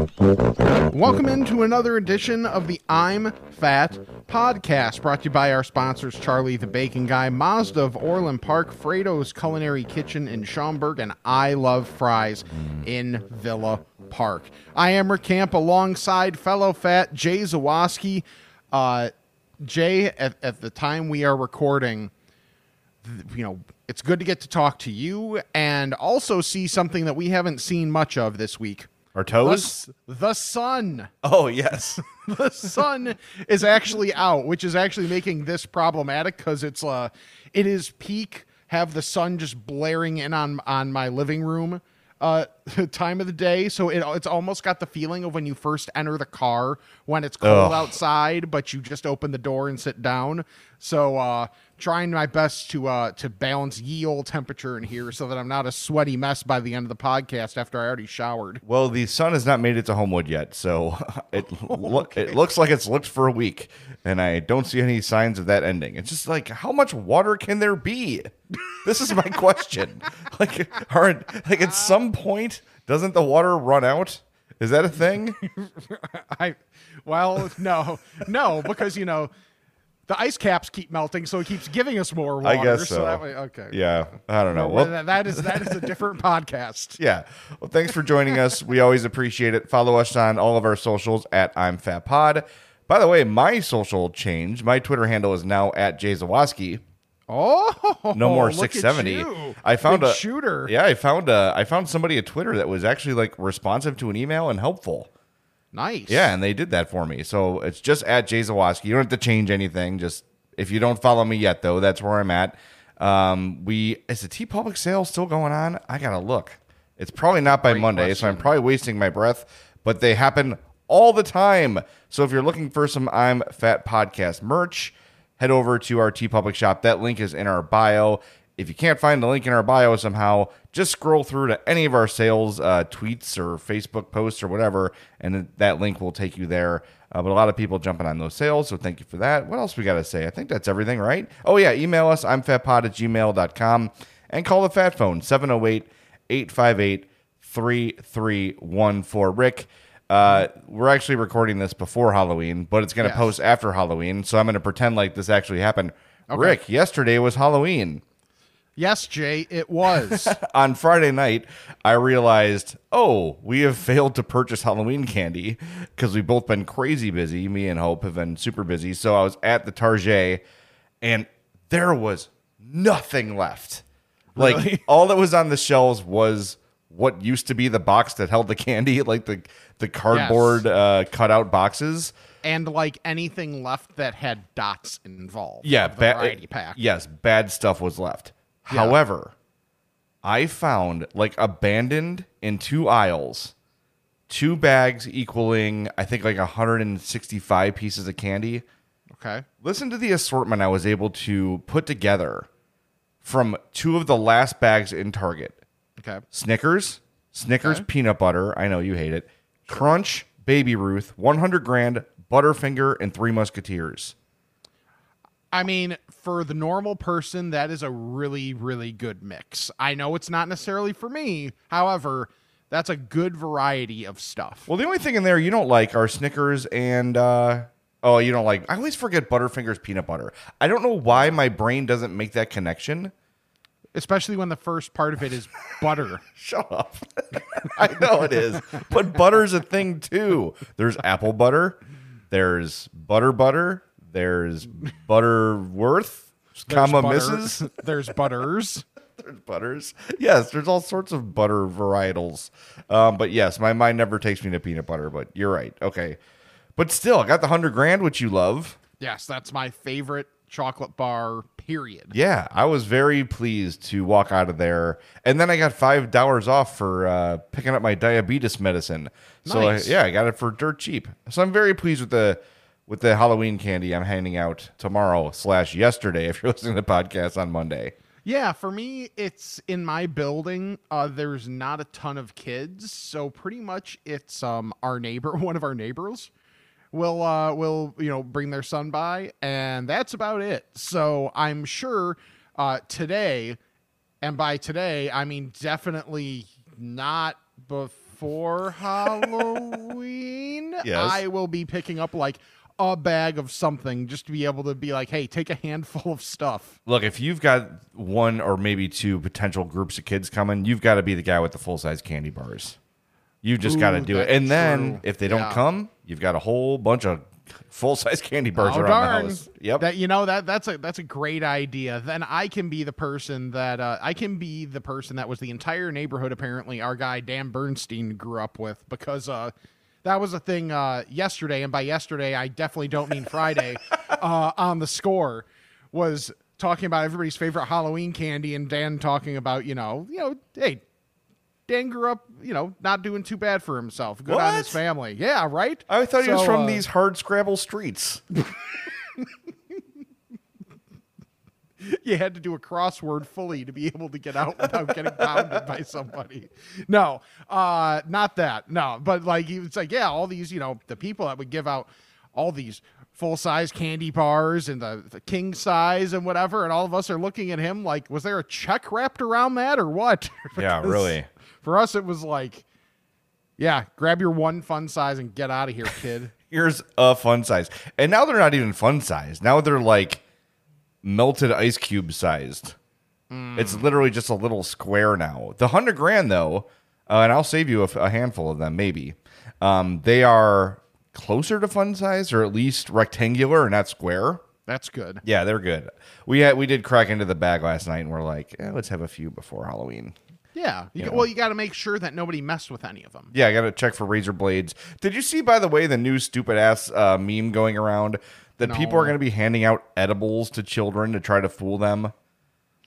Welcome into another edition of the I'm Fat podcast, brought to you by our sponsors Charlie the Bacon Guy, Mazda of Orland Park, Frato's Culinary Kitchen in Schaumburg, and I Love Frys in Villa Park. I am Rick Camp alongside fellow fat Jay Zawaski. Uh, Jay, at, at the time we are recording, you know, it's good to get to talk to you and also see something that we haven't seen much of this week. Our toes? s- the sun. Oh, yes. the sun is actually out, which is actually making this problematic because it's uh it is peak have the sun just blaring in on on my living room uh time of the day so it, it's almost got the feeling of when you first enter the car when it's cold Ugh. outside but you just open the door and sit down so uh trying my best to uh to balance ye old temperature in here so that i'm not a sweaty mess by the end of the podcast after i already showered well, the sun has not made it to Homewood yet, so it lo- it looks like it's lipped for a week, and I don't see any signs of that ending. It's just like, how much water can there be? This is my question. like, are like at some point doesn't the water run out? Is that a thing? I well, no, no, because you know the ice caps keep melting, so it keeps giving us more water. I guess so. that way, okay. Yeah, I don't know. Well, Well, that- is that is a different podcast. Yeah. Well, thanks for joining us. We always appreciate it. Follow us on all of our socials at I'm Fat Pod. By the way, my social change. My Twitter handle is now at Jay Zawaski. Oh, No more 670. I found Big a shooter. Yeah, I found a I found somebody at Twitter that was actually like responsive to an email and helpful. Nice. Yeah, and they did that for me. So it's just at Jay Zawaski. You don't have to change anything. Just if you don't follow me yet, though, that's where I'm at. Um, we is the TeePublic sale still going on? I gotta look. It's probably not by Monday, so I'm probably wasting my breath. But they happen all the time. So if you're looking for some I'm Fat podcast merch, head over to our TeePublic shop. That link is in our bio. If you can't find the link in our bio somehow, just scroll through to any of our sales uh, tweets or Facebook posts or whatever, and that link will take you there. Uh, but a lot of people jumping on those sales, so thank you for that. What else we got to say? I think that's everything, right? Oh, yeah, email us, I'm fatpod at gmail.com, and call the fat phone, 708 858 3314. Rick, uh, we're actually recording this before Halloween, but it's going to Yes. post after Halloween, so I'm going to pretend like this actually happened. Rick, yesterday was Halloween Yes, Jay, it was. on Friday night, I realized, oh, we have failed to purchase Halloween candy because we've both been crazy busy. Me and Hope have been super busy. So I was at the Target and there was nothing left. Like Really? all that was on the shelves was what used to be the box that held the candy, like the the cardboard uh, cutout boxes. and like anything left that had dots involved. Yeah, ba- variety pack. Yes, bad stuff was left. However, I found like abandoned in two aisles, two bags equaling I think like 165 pieces of candy. Okay. Listen to the assortment I was able to put together from two of the last bags in Target. Okay. Snickers, Snickers Okay. peanut butter. I know you hate it. Crunch, Baby Ruth, 100 grand, Butterfinger, and Three Musketeers. I mean, for the normal person, that is a really, really good mix. I know it's not necessarily for me. However, that's a good variety of stuff. Well, the only thing in there you don't like are Snickers and uh oh, you don't like. I always forget Butterfinger's peanut butter. I don't know why my brain doesn't make that connection. Especially when the first part of it is butter. Shut up. I know it is, but butter's a thing too. There's apple butter. There's butter butter. There's Butterworth, There's comma butter- Mrs. There's butters. There's butters. Yes, there's all sorts of butter varietals. Um, but yes, my mind never takes me to peanut butter. But you're right. Okay, but still, I got the hundred grand, which you love. Yes, that's my favorite chocolate bar, period. Yeah, I was very pleased to walk out of there, and then I got five dollars off for uh, picking up my diabetes medicine. So I, yeah, I got it for dirt cheap. So I'm very pleased with the with the Halloween candy I'm handing out tomorrow slash yesterday. If you're listening to the podcast on Monday, Yeah, for me, it's in my building. Uh, there's not a ton of kids, so pretty much it's um our neighbor, one of our neighbors, will uh will you know bring their son by, and that's about it. So I'm sure uh today, and by today I mean definitely not before Halloween. Yes. I will be picking up like a bag of something just to be able to be like, hey, take a handful of stuff. Look, if you've got one or maybe two potential groups of kids coming, you've got to be the guy with the full size candy bars. You just got to do it. And then true. if they don't Yeah. come, you've got a whole bunch of full size candy bars Oh around darn! the house. Yep. That you know that that's a that's a great idea. Then I can be the person that uh, I can be the person that was the entire neighborhood. Apparently, our guy Dan Bernstein grew up with because uh, that was a thing uh, yesterday, and by yesterday I definitely don't mean Friday. uh, on the score was talking about everybody's favorite Halloween candy, and Dan talking about you know you know hey. Dan grew up, you know, not doing too bad for himself. Good on his family. Yeah, right. I thought he was from uh, these hard scrabble streets. you had to do a crossword fully to be able to get out without getting pounded by somebody. No, uh, not that. No, but like he was like, yeah, all these, you know, the people that would give out all these full size candy bars and the, the king size and whatever, and all of us are looking at him like, was there a check wrapped around that or what? Yeah, really. For us, it was like, yeah, grab your one fun size and get out of here, kid. Here's a fun size. And now they're not even fun size. Now they're like melted ice cube sized. It's literally just a little square now. The hundred grand though, uh, and I'll save you a, a handful of them maybe. Um, they are closer to fun size or at least rectangular and not square. That's good. Yeah, they're good. We had we did crack into the bag last night and we're like, eh, let's have a few before Halloween. Yeah. You, know. Well, you got to make sure that nobody messed with any of them. Yeah, I got to check for razor blades. Did you see, by the way, the new stupid ass uh, meme going around that people are going to be handing out edibles to children to try to fool them?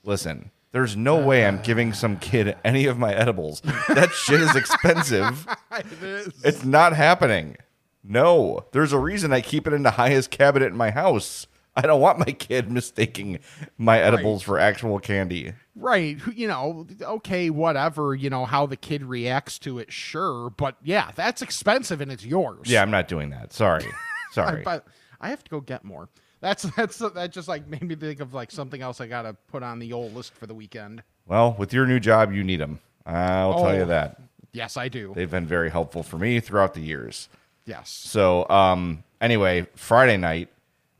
Listen, there's no way I'm giving some kid any of my edibles. That shit is expensive. it is. It's not happening. No, there's a reason I keep it in the highest cabinet in my house. I don't want my kid mistaking my edibles for actual candy. Right. You know, okay, whatever, you know, how the kid reacts to it, sure. But yeah, that's expensive and it's yours. Yeah, I'm not doing that. Sorry. Sorry. But I have to go get more. That's that's that just like made me think of like something else I gotta put on the old list for the weekend. Well, with your new job, you need them. I'll tell Oh. you that. Yes, I do. They've been very helpful for me throughout the years. yes. So, um, anyway, Friday night,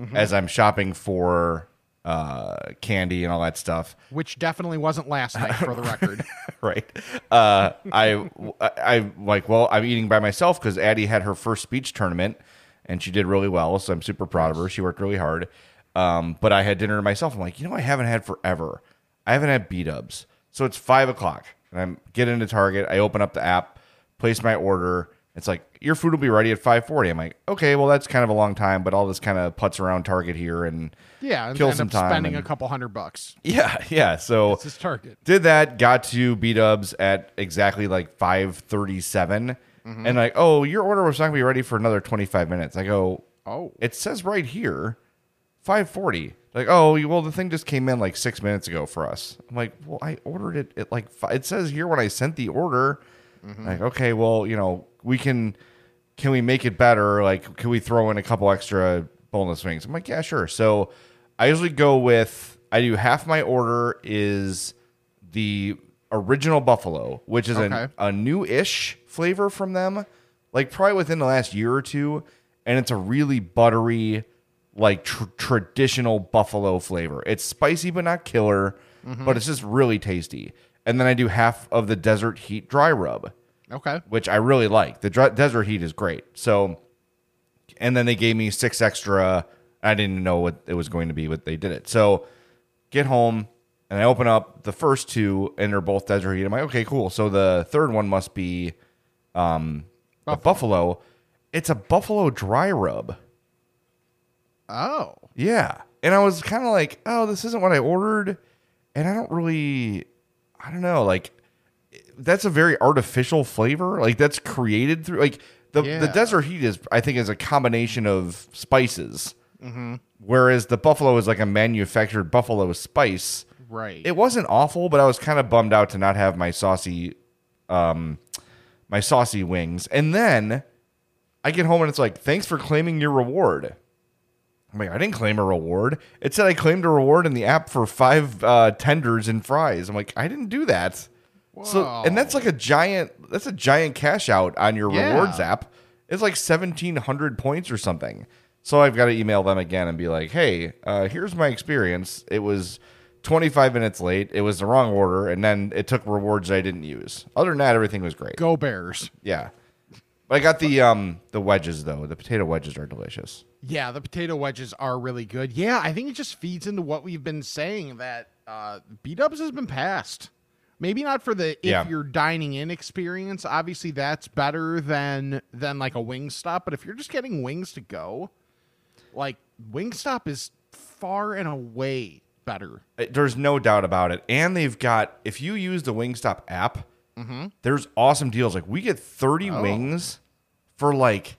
Mm-hmm. as I'm shopping for uh, candy and all that stuff, Which definitely wasn't last night for the record. right? Uh, I, I, I like, well, I'm eating by myself because Addie had her first speech tournament and she did really well. So I'm super proud of her. She worked really hard. Um, but I had dinner to myself. I'm like, you know, I haven't had forever. I haven't had B dubs. So it's five o'clock and I'm getting into Target. I open up the app, place my order. It's like your food will be ready at 5:40. I'm like, okay, well that's kind of a long time, but all this kind of puts around Target here and Yeah, and kill some time. spending and- a couple hundred bucks. yeah, yeah. So It's his target. did that got to b dubs at exactly like 537 Mm-hmm. and like oh your order was not gonna be ready for another 25 minutes i go Oh. it says right here 540 like oh well the thing just came in like six minutes ago for us i'm like well i ordered it at like fi- it says here when i sent the order Mm-hmm. like okay well you know we can can we make it better like can we throw in a couple extra boneless wings i'm like yeah sure so i usually go with i do half my order is the original buffalo which is Okay. a, a new-ish flavor from them like probably within the last year or two and it's a really buttery like tr- traditional buffalo flavor it's spicy but not killer mm-hmm. but it's just really tasty and then i do half of the desert heat dry rub Okay. which I really like. The dr- desert heat is great. So, and then they gave me six extra. I didn't know what it was going to be, but they did it. So, get home and I open up the first two, and they're both desert heat. I'm like, okay, cool. So the third one must be um, a buffalo. It's a buffalo dry rub. Oh. Yeah. And I was kind of like, oh, this isn't what I ordered. And I don't really, I don't know, like, that's a very artificial flavor. Like, that's created through, like, the, the desert heat is, I think, is a combination of spices. Whereas the buffalo is like a manufactured buffalo spice Right. it wasn't awful, but I was kind of bummed out to not have my saucy, um, my saucy wings. And then I get home and it's like, thanks for claiming your reward. I'm like, I didn't claim a reward. It said I claimed a reward in the app for five uh, tenders and fries. I'm like, I didn't do that. So, and that's like a giant. That's a giant cash out on your Yeah. rewards app. It's like 1,700 points or something. So I've got to email them again and be like, hey, uh, here's my experience. It was 25 minutes late. It was the wrong order, and then it took rewards I didn't use. Other than that, everything was great. Go Bears. Yeah, but I got the um the wedges though. The potato wedges are delicious. Yeah, the potato wedges are really good. Yeah, I think it just feeds into what we've been saying that uh, B Dubs has been passed. Maybe not for the if Yeah. you're dining in experience. Obviously, that's better than than like a Wingstop. But if you're just getting wings to go, like Wingstop is far and away better. There's no doubt about it. And they've got if you use the Wingstop app, mm-hmm. there's awesome deals. Like we get 30 wings for like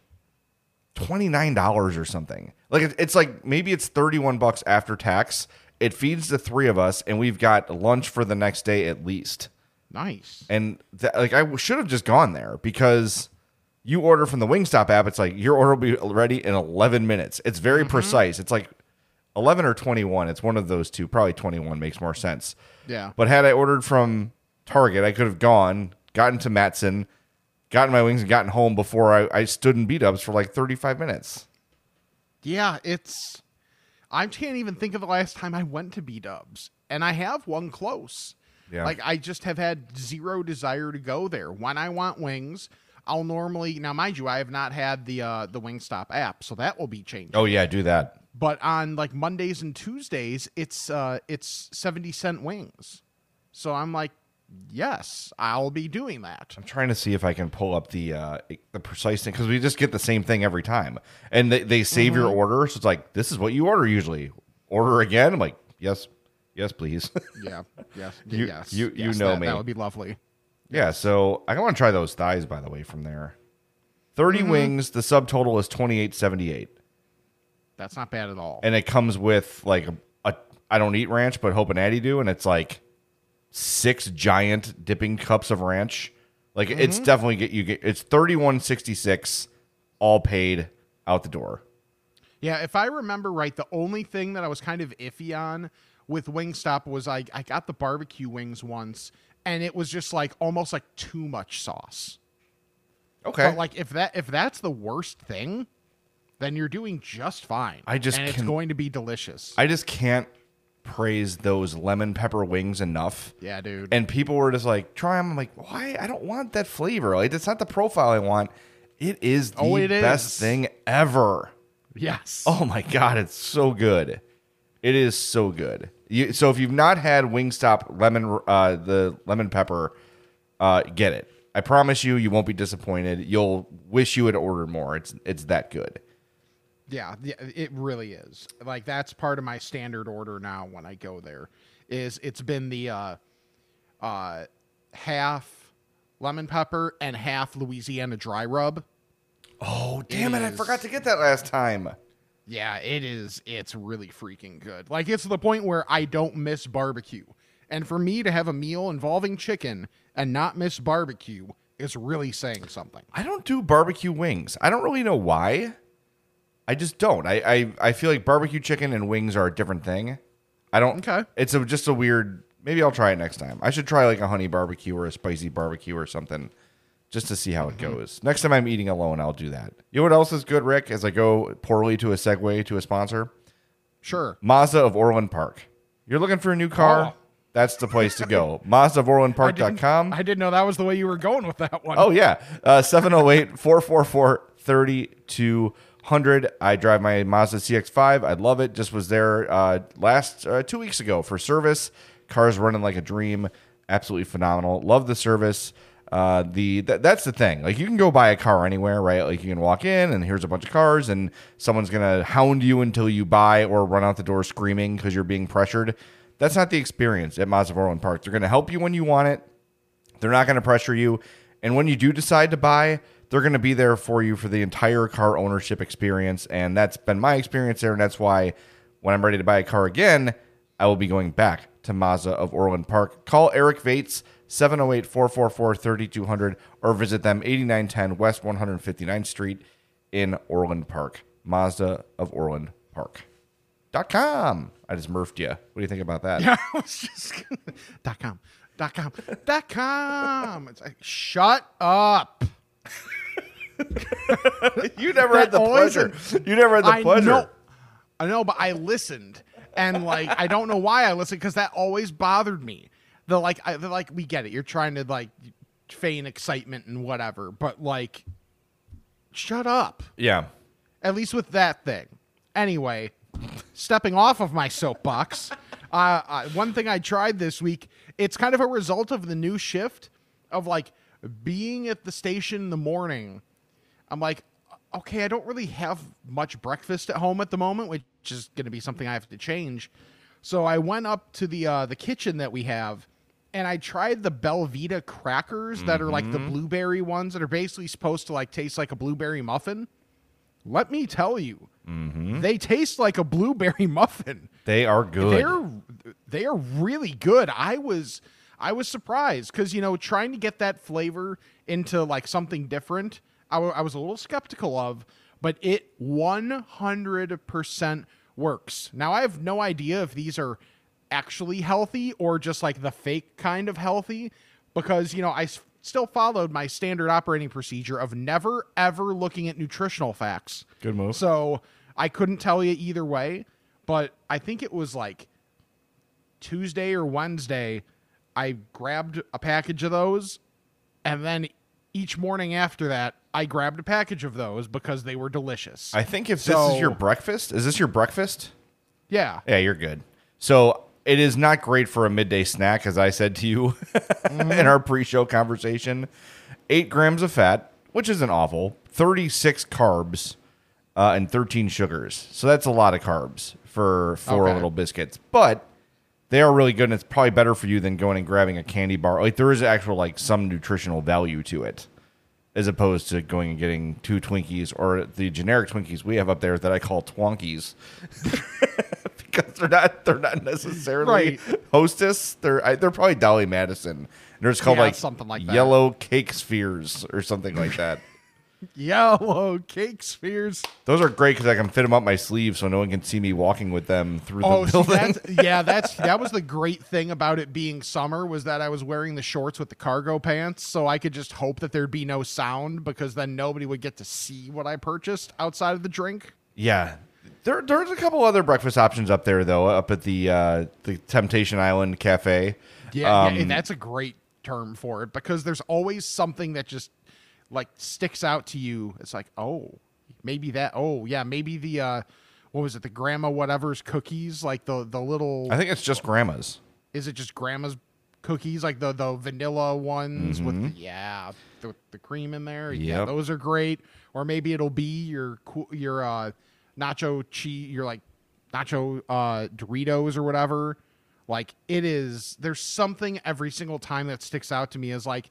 $29 or something. Like it- it's like maybe it's 31 bucks after tax. It feeds the three of us and we've got lunch for the next day at least. Nice. And that, like I should have just gone there because you order from the Wingstop app. It's like your order will be ready in 11 minutes. It's very mm-hmm. precise. It's like 11 or 21. It's one of those two. Probably 21 makes more sense. Yeah. But had I ordered from Target, I could have gone, gotten to Matteson, gotten my wings, and gotten home before I, I stood in B Dubs for like 35 minutes. Yeah, it's. I can't even think of the last time I went to B Dubs, and I have one close. Yeah. Like I just have had zero desire to go there. When I want wings, I'll normally now, mind you, I have not had the uh, the Wingstop app, so that will be changing. Oh, yeah, do that. But on like Mondays and Tuesdays, it's uh, it's seventy cent wings. So I'm like, yes, I'll be doing that. I'm trying to see if I can pull up the uh, the precise thing because we just get the same thing every time, and they, they save your order. So it's like this is what you order usually. Order again. I'm like, yes, yes, please. Yeah, yes, You- yes. you- you yes, know that, me. That would be lovely. Yeah. So I want to try those thighs by the way from there. 30 mm-hmm. wings. The subtotal is twenty eight seventy eight, That's not bad at all. and it comes with like a, a I don't eat ranch, but Hope and Addie do, and it's like six giant dipping cups of ranch. Like it's mm-hmm. definitely get you get it's thirty one sixty six, all paid out the door. Yeah, if I remember right, the only thing that I was kind of iffy on with Wingstop was I I got the barbecue wings once and it was just like almost like too much sauce. Okay. But like if that if that's the worst thing, then you're doing just fine. I just and can- it's going to be delicious. I just can't praise those lemon pepper wings enough. yeah, dude. And people were just like, try them. I'm like, why? I don't want that flavor. Like, that's not the profile I want. It is oh, the Oh, it best is. thing ever. yes. Oh my god, it's so good. It is so good. You, so if you've not had Wingstop lemon, uh, the lemon pepper, uh, get it. I promise you, you won't be disappointed. You'll wish you had ordered more. It's it's that good. Yeah, yeah, it really is. Like that's part of my standard order now when I go there. Is it's been the uh uh half lemon pepper and half Louisiana dry rub. Oh damn it! I forgot to get that last time. Yeah, it is. It's really freaking good. Like it's the point where I don't miss barbecue. And for me to have a meal involving chicken and not miss barbecue is really saying something. I don't do barbecue wings. I don't really know why. I just don't. I I, I feel like barbecue chicken and wings are a different thing. I don't. Okay. It's a, just a weird. Maybe I'll try it next time. I should try like a honey barbecue or a spicy barbecue or something, just to see how it goes. Next time I'm eating alone, I'll do that. You know what else is good, Rick? As I go poorly to a segue to a sponsor, Sure. Mazda of Orland Park. You're looking for a new car? Oh. That's the place to go. Mazda of. I didn't know that was the way you were going with that one. Oh, yeah. Uh, 708 444 3200. I drive my Mazda CX5. I love it. Just was there uh, last uh, two weeks ago for service. Car's running like a dream. Absolutely phenomenal. Love the service. Uh, the th- that's the thing. Like you can go buy a car anywhere, right? Like you can walk in and here's a bunch of cars, and someone's gonna hound you until you buy or run out the door screaming because you're being pressured. That's not the experience at Mazda Park. They're gonna help you when you want it. They're not to pressure you. And when you do decide to buy, they're to be there for you for the entire car ownership experience. And that's been my experience there. And that's why when I'm ready to buy a car again, I will be going back to Mazda of Orland Park. Call Eric Vates 708 444 3200 or visit them 8910 West 159th Street in Orland Park. Mazda of Orland Park. Dot com. I just murphed you. What do you think about that? I was just gonna, dot com, dot com, dot com. It's like, shut up. You never had the pleasure. You never had the I pleasure. know, I know, but I listened, and like I don't know why I listened because that always bothered me. The like, I, the, like we get it. You're trying to like feign excitement and whatever, but like, shut up. Yeah. At least with that thing. Anyway, stepping off of my soapbox, uh, uh, one thing I tried this week, it's kind of a result of the new shift of like being at the station in the morning. I'm like, okay, I don't really have much breakfast at home at the moment, which is going to be something I have to change. So I went up to the uh, the kitchen that we have, and I tried the Belvita crackers that are like the mm-hmm. blueberry ones that are basically supposed to like taste like a blueberry muffin. Let me tell you, mm-hmm. they taste like a blueberry muffin. They are good. They're they are really good. I was I was surprised because you know trying to get that flavor into like something different. I wa- I was a little skeptical of, but it one hundred percent works. Now I have no idea if these are actually healthy or just like the fake kind of healthy because you know I s- still followed my standard operating procedure of never ever looking at nutritional facts. Good move. So I couldn't tell you either way, but I think it was like Tuesday or Wednesday. I grabbed a package of those, and then each morning after that, I grabbed a package of those because they were delicious. I think if this is your breakfast, is this your breakfast? yeah, Yeah, you're good. So it is not great for a midday snack, as I said to you in our pre-show conversation. Eight grams of fat, which isn't awful. Thirty-six carbs, uh, and thirteen sugars. So that's a lot of carbs for four Okay. little biscuits, but they are really good. and It's probably better for you than going and grabbing a candy bar. Like there is actual like some nutritional value to it, as opposed to going and getting two Twinkies or the generic Twinkies we have up there that I call Twonkies because they're not they're not necessarily Right. Hostess. They're I, they're probably Dolly Madison. They're just called Yeah, like something like that. yellow cake spheres or something like that. yellow cake spheres. Those are great because I can fit them up my sleeve so no one can see me walking with them through the Oh, see, that's, yeah, that's that was the great thing about it being summer was that I was wearing the shorts with the cargo pants, so I could just hope that there'd be no sound because then nobody would get to see what I purchased outside of the drink. Yeah. There, there's a couple other breakfast options up there though, up at the uh, the Temptation Island Cafe. Yeah, Um, yeah, and that's a great term for it because there's always something that just like sticks out to you. It's like, oh, maybe that. Oh, yeah, maybe the uh, what was it? The grandma whatever's cookies, like the the little. I think it's just grandma's. is it just grandma's cookies, like the the vanilla ones with Mm-hmm. the, yeah the, the cream in there? Yeah, those are great. Or maybe it'll be your your uh, nacho cheese, you're like nacho uh, Doritos or whatever. Like it is. There's something every single time that sticks out to me as like.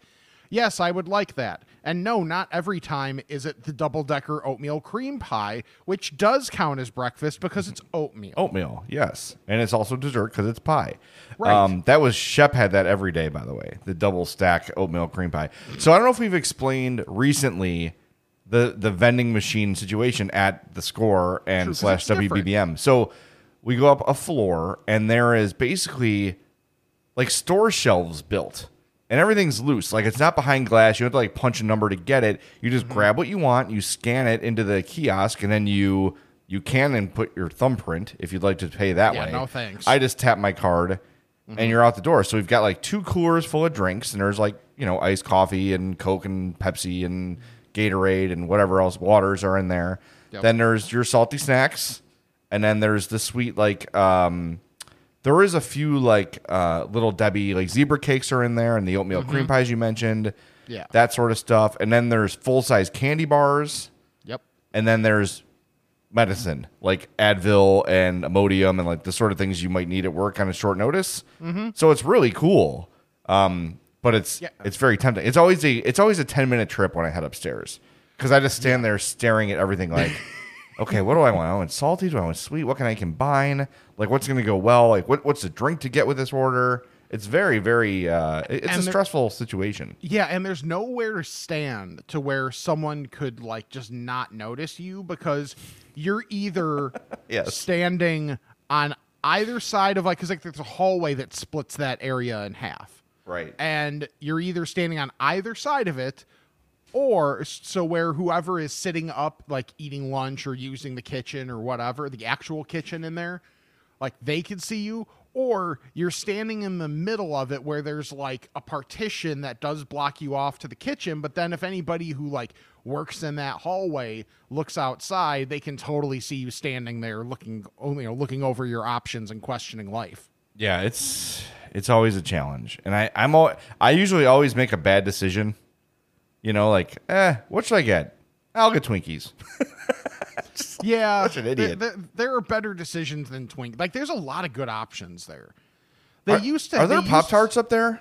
Yes, I would like that. And no, not every time is it the double decker oatmeal cream pie, which does count as breakfast because it's oatmeal. Oatmeal, yes, and it's also dessert because it's pie. Right. Um, that was Shep had that every day, by the way, the double stack oatmeal cream pie. So I don't know if we've explained recently the the vending machine situation at the score and slash different. WBBM. So we go up a floor and there is basically like store shelves built and everything's loose. Like it's not behind glass. You have to like punch a number to get it. You just Mm-hmm. grab what you want, you scan it into the kiosk, and then you you can and put your thumbprint if you'd like to pay that Yeah, way. no thanks. I just tap my card and you're out the door. So we've got like two coolers full of drinks, and there's like, you know, iced coffee and Coke and Pepsi and Gatorade and whatever else waters are in there. Yep. Then there's your salty snacks, and then there's the sweet like um there is a few like uh, little Debbie like zebra cakes are in there, and the oatmeal cream pies you mentioned, Mm-hmm. Yeah. that sort of stuff. And then there's full size candy bars, Yep. and then there's medicine like Advil and Imodium and like the sort of things you might need at work on a short notice. Mm-hmm. So it's really cool, um, but it's Yeah. it's very tempting. It's always a it's always a ten minute trip when I head upstairs because I just stand there staring at everything like. okay, what do I want? I want salty. Do I want sweet? What can I combine? Like, what's going to go well? Like, what, what's the drink to get with this order? It's very, very. Uh, it's And a there- stressful situation. Yeah, and there's nowhere to stand to where someone could like just not notice you because you're either Yes. standing on either side of like because like there's a hallway that splits that area in half. Right. and you're either standing on either side of it or so where whoever is sitting up like eating lunch or using the kitchen or whatever the actual kitchen in there like they can see you. Or you're standing in the middle of it where there's like a partition that does block you off to the kitchen. But then if anybody who like works in that hallway looks outside they can totally see you standing there looking you know looking over your options and questioning life. Yeah, it's it's always a challenge, and I I'm al- I usually always make a bad decision. You know, like, eh, what should I get? I'll get Twinkies. Yeah, Such an idiot. There, there, there are better decisions than Twink. Like, there's a lot of good options there. They Are, used to. are there Pop Tarts up there?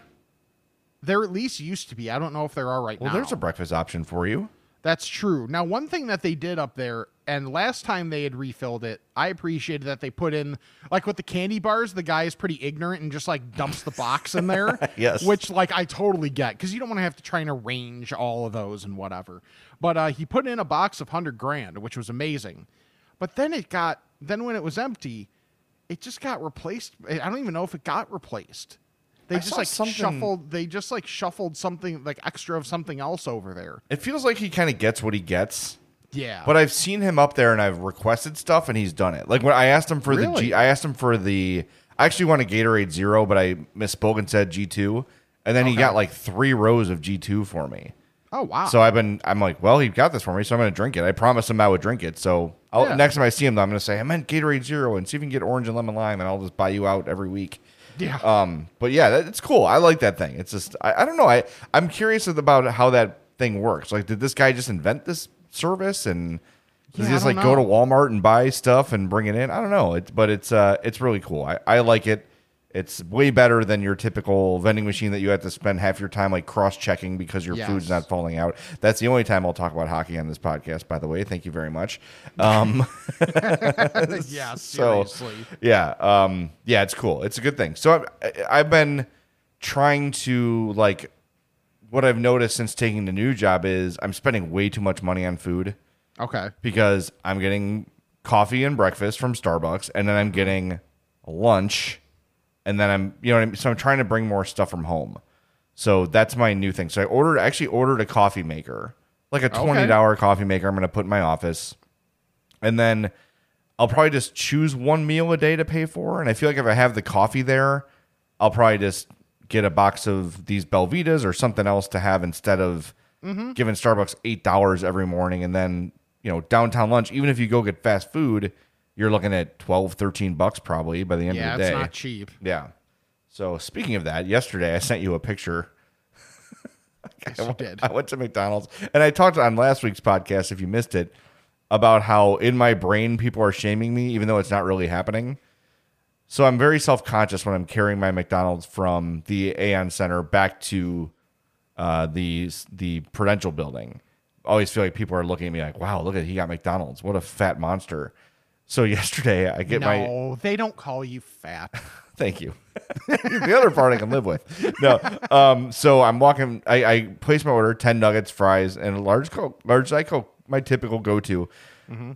There at least used to be. I don't know if there are right Well, now. Well, there's a breakfast option for you. That's true. Now, one thing that they did up there, and last time they had refilled it, I appreciated that they put in, like with the candy bars, the guy is pretty ignorant and just like dumps the box in there. Yes. Which, like, I totally get because you don't want to have to try and arrange all of those and whatever. But uh, he put in a box of 100 grand, which was amazing. But then it got, then when it was empty, it just got replaced. I don't even know if it got replaced. They I just like something- shuffled. They just like shuffled something like extra of something else over there. It feels like he kind of gets what he gets. Yeah, But I've seen him up there and I've requested stuff and he's done it. Like when I asked him for the Really? G, I asked him for the. I actually want a Gatorade Zero, but I misspoke and said G two, and then he got like three rows of G two for me. Oh wow! So I've been. I'm like, well, he got this for me, so I'm going to drink it. I promised him I would drink it. So I'll, Yeah. next time I see him, I'm going to say I meant Gatorade Zero and see if you can get orange and lemon lime, and I'll just buy you out every week. Yeah, Um, but yeah, that, it's cool. I like that thing. It's just I, I don't know. I I'm curious about how that thing works. Like, did this guy just invent this service and does Yeah, he just like don't go to. Walmart and buy stuff and bring it in? I don't know. It's but it's uh it's really cool. I, I like it. It's way better than your typical vending machine that you have to spend half your time like cross checking because your food's not falling out. That's the only time I'll talk about hockey on this podcast. By the way, thank you very much. Um, yeah. so Seriously. yeah um yeah it's cool it's a good thing so I've, I've been trying to like what i've noticed since taking the new job is i'm spending way too much money on food okay. because i'm getting coffee and breakfast from starbucks and then i'm getting lunch and then i'm you know what I mean? so i'm trying to bring more stuff from home so that's my new thing so i ordered actually ordered a coffee maker like a $20 coffee maker i'm going to put in my office and then I'll probably just choose one meal a day to pay for. And I feel like if I have the coffee there, I'll probably just get a box of these Belvitas or something else to have instead of mm-hmm. giving Starbucks eight dollars every morning. And then you know downtown lunch, even if you go get fast food, you're looking at 12, 13 bucks probably by the end Yeah, of the day. Yeah, it's not cheap. Yeah. So speaking of that, yesterday I sent you a picture. Yes, you did. I went to McDonald's and I talked on last week's podcast, if you missed it, about how in my brain people are shaming me, even though it's not really happening. So I'm very self conscious when I'm carrying my McDonald's from the Aon Center back to uh, the the Prudential building. I always feel like people are looking at me like, "Wow, look at he got McDonald's. What a fat monster." So yesterday I get my No, they don't call you fat. Thank you. the other part I can live with. No. Um, so I'm walking. I, I place my order: ten nuggets, fries, and a large coke. Large diet coke. My typical go-to.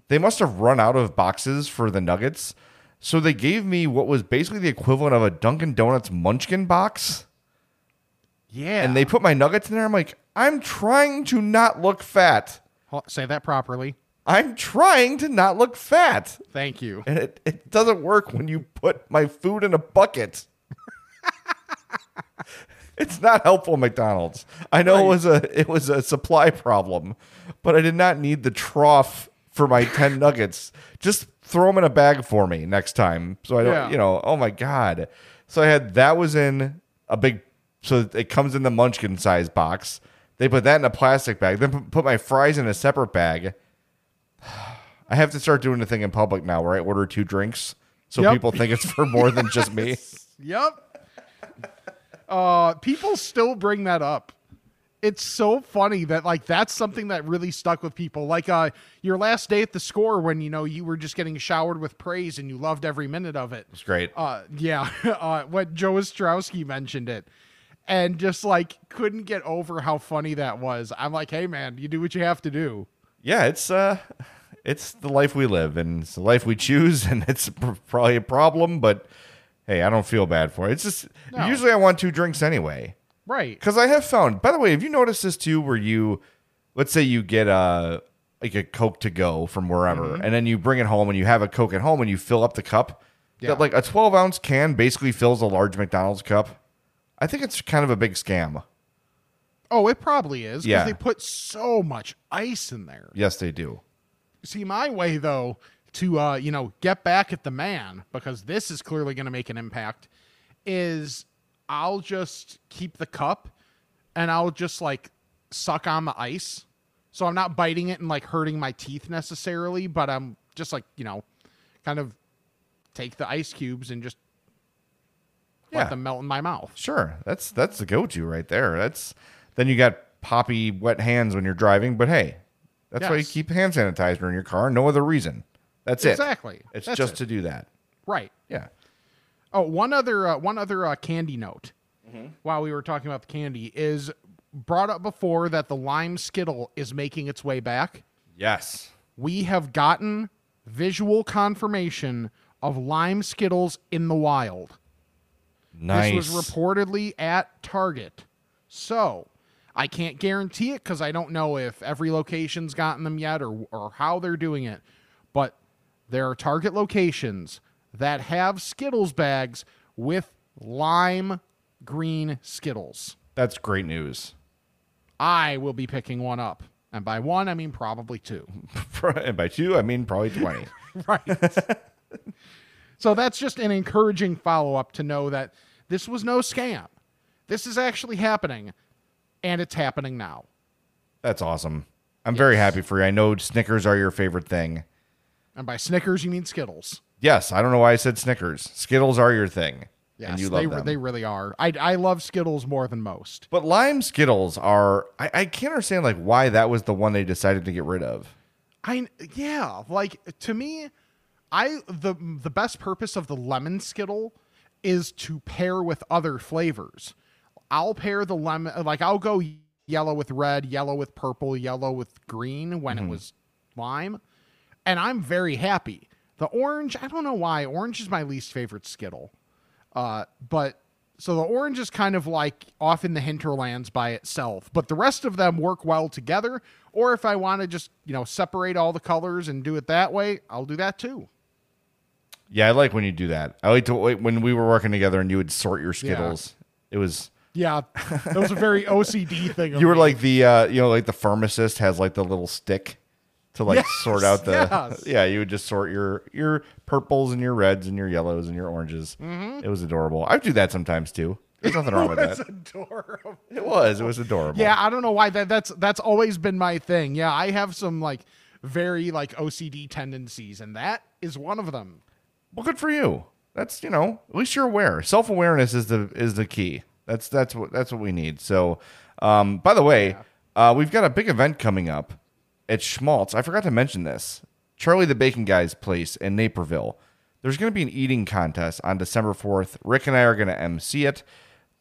They must have run out of boxes for the nuggets, so they gave me what was basically the equivalent of a Dunkin' Donuts Munchkin box, Yeah. and they put my nuggets in there. I'm like, I'm trying to not look fat. Say that properly. I'm trying to not look fat. Thank you. and it, it doesn't work when you put my food in a bucket. it's not helpful, McDonald's. I know it was a it was a supply problem, but I did not need the trough for my ten nuggets. Just throw them in a bag for me next time, so I don't. Yeah. You know, oh my god. So I had that was in a big. So it comes in the Munchkin size box. They put that in a plastic bag. Then put my fries in a separate bag. I have to start doing the thing in public now where I order two drinks so Yep. people think it's for more than just me. Yep. Uh, people still bring that up. it's so funny that like that's something that really stuck with people. Like uh your last day at the score when you know you were just getting showered with praise and you loved every minute of it. It's great. Uh yeah, uh when Joe Ostrowski mentioned it and just like couldn't get over how funny that was. I'm like, "Hey man, you do what you have to do." Yeah, it's uh, it's the life we live, and it's the life we choose, and it's probably a problem, but hey, I don't feel bad for it. It's just No. usually I want two drinks anyway. Right. Because I have found, by the way, have you noticed this too, where you, let's say you get a like a Coke to go from wherever, Mm-hmm. and then you bring it home and you have a Coke at home and you fill up the cup. Yeah. That like a 12 ounce can basically fills a large McDonald's cup. I think it's kind of a big scam. Oh, it probably is because Yeah. they put so much ice in there. Yes, they do. See, my way though to uh, you know get back at the man because this is clearly going to make an impact is I'll just keep the cup and I'll just like suck on the ice. So I'm not biting it and like hurting my teeth necessarily, but I'm just like you know, kind of take the ice cubes and just Yeah. let them melt in my mouth. Sure, that's that's the go-to right there. That's then you got poppy wet hands when you're driving, but hey, that's why you keep hand sanitizer in your car. No other reason. That's it. Exactly. It's That's just it. to do that. Right. Yeah. Oh, one other uh, one other uh, candy note. While we were talking about the candy, is brought up before that the lime skittle is making its way back. Yes. We have gotten visual confirmation of lime skittles in the wild. Nice. This was reportedly at Target. So I can't guarantee it because I don't know if every location's gotten them yet or, or how they're doing it. But there are Target locations that have Skittles bags with lime green Skittles. That's great news. I will be picking one up. And by one, I mean probably two. and by two, I mean probably 20. right. so that's just an encouraging follow up to know that this was no scam. This is actually happening, and it's happening now. That's awesome. I'm very happy for you. I know Snickers are your favorite thing. And by Snickers, you mean Skittles. Yes, I don't know why I said Snickers. Skittles are your thing. Yes, you they, them. they really are. I, I love Skittles more than most. but lime Skittles are, I, I can't understand like why that was the one they decided to get rid of. I yeah, like to me, I the the best purpose of the lemon Skittle is to pair with other flavors. I'll pair the lemon like I'll go yellow with red, yellow with purple, yellow with green when it was lime, and I'm very happy. The orange, I don't know why. Orange is my least favorite Skittle. Uh, but so the orange is kind of like off in the hinterlands by itself, but the rest of them work well together. Or if I want to just, you know, separate all the colors and do it that way, I'll do that too. Yeah, I like when you do that. I like to wait when we were working together and you would sort your Skittles. It was Yeah, that was a very OCD thing. you were me. like the uh, you know like the pharmacist has like the little stick to like Yes, sort out the yes. yeah you would just sort your your purples and your reds and your yellows and your oranges. Mm-hmm. It was adorable. I do that sometimes too. There's nothing wrong with that. adorable. It was. It was adorable. Yeah, I don't know why that that's that's always been my thing. Yeah, I have some like very like OCD tendencies, and that is one of them. Well, good for you. That's you know at least you're aware. Self awareness is the is the key. That's that's what that's what we need. So, um, by the way, uh, we've got a big event coming up at Schmaltz. I forgot to mention this. Charlie the Bacon Guy's place in Naperville. There's going to be an eating contest on December 4th. Rick and I are going to MC it.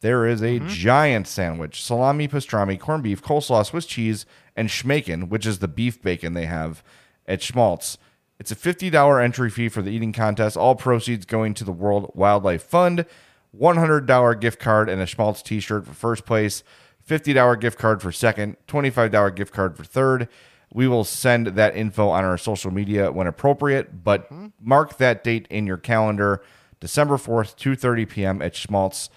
There is a giant sandwich salami, pastrami, corned beef, coleslaw, Swiss cheese, and schmacon, which is the beef bacon they have at Schmaltz. It's a $50 entry fee for the eating contest. All proceeds going to the World Wildlife Fund. $100 gift card and a Schmaltz t shirt for first place. $50 gift card for second. $25 gift card for third. We will send that info on our social media when appropriate, but mark that date in your calendar. December 4th, 2:30 p.m. at Schmaltz.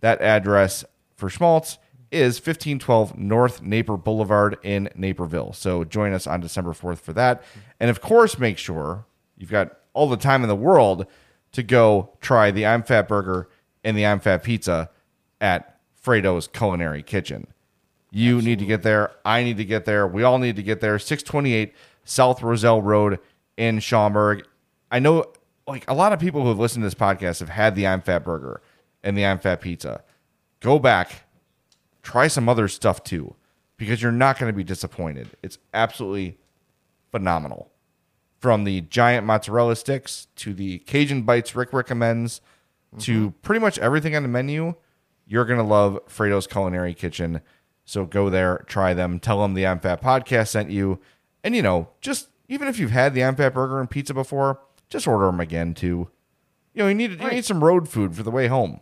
That address for Schmaltz is 1512 North Naper Boulevard in Naperville. So join us on December 4th for that. And of course, make sure you've got all the time in the world to go try the I'm Fat Burger and the I'm Fat Pizza at Frato's Culinary Kitchen. You need to get there. I need to get there. We all need to get there. 628 South Roselle Road in Schaumburg. I know like a lot of people who have listened to this podcast have had the I'm Fat Burger and the I'm Fat Pizza. Go back, try some other stuff too. because you're not going to be disappointed. It's absolutely phenomenal. From the giant mozzarella sticks to the Cajun bites Rick recommends to mm-hmm. pretty much everything on the menu, you're going to love Frato's Culinary Kitchen. So go there, try them, tell them the I'm Fat podcast sent you. And, you know, just even if you've had the I'm Fat burger and pizza before, just order them again too. You know, you need, you need some road food for the way home.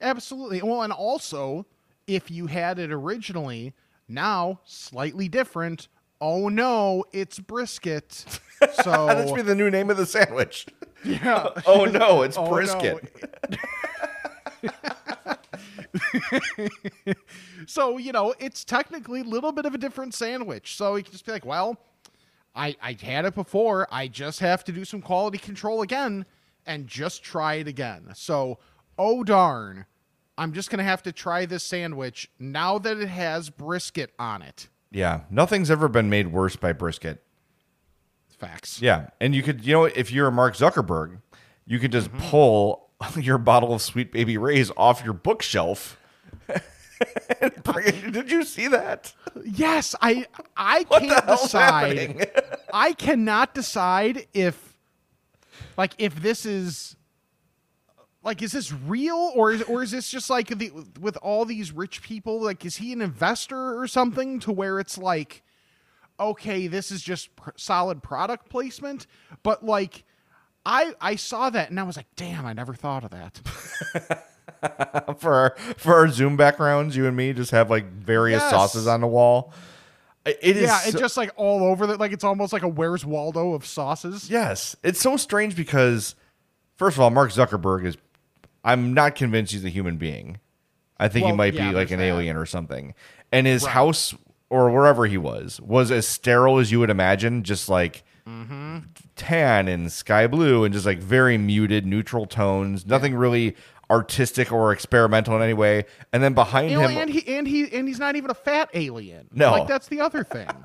Absolutely. Well, and also, if you had it originally, now slightly different. Oh no, it's brisket. So That should be the new name of the sandwich. Yeah. Oh, oh no, it's Oh, no. brisket. so you know, it's technically a little bit of a different sandwich. So you can just be like, well, I I had it before. I just have to do some quality control again and just try it again. So oh darn, I'm just gonna have to try this sandwich now that it has brisket on it. Yeah, nothing's ever been made worse by brisket. Facts. Yeah, and you could, you know, if you're Mark Zuckerberg, you could Mm-hmm. just pull your bottle of Sweet Baby Ray's off your bookshelf. and bring it. Did you see that? Yes, I I What can't decide. I cannot decide if like if this is like is this real or is or is this just like the with all these rich people like is he an investor or something to where it's like okay this is just pr- solid product placement but like I I saw that and I was like damn I never thought of that. for our, for our Zoom backgrounds, you and me just have like various Yes. sauces on the wall. It is yeah, so- it's just like all over that like it's almost like a Where's Waldo of sauces. Yes. It's so strange because, first of all, Mark Zuckerberg is, I'm not convinced he's a human being. I think he might yeah, be like an that. alien or something. And his Right. house or wherever he was was as sterile as you would imagine, just like Mm-hmm. tan and sky blue and just like very muted, neutral tones, nothing really artistic or experimental in any way. And then behind You know, him, and he and he and he's not even a fat alien. No. like that's the other thing.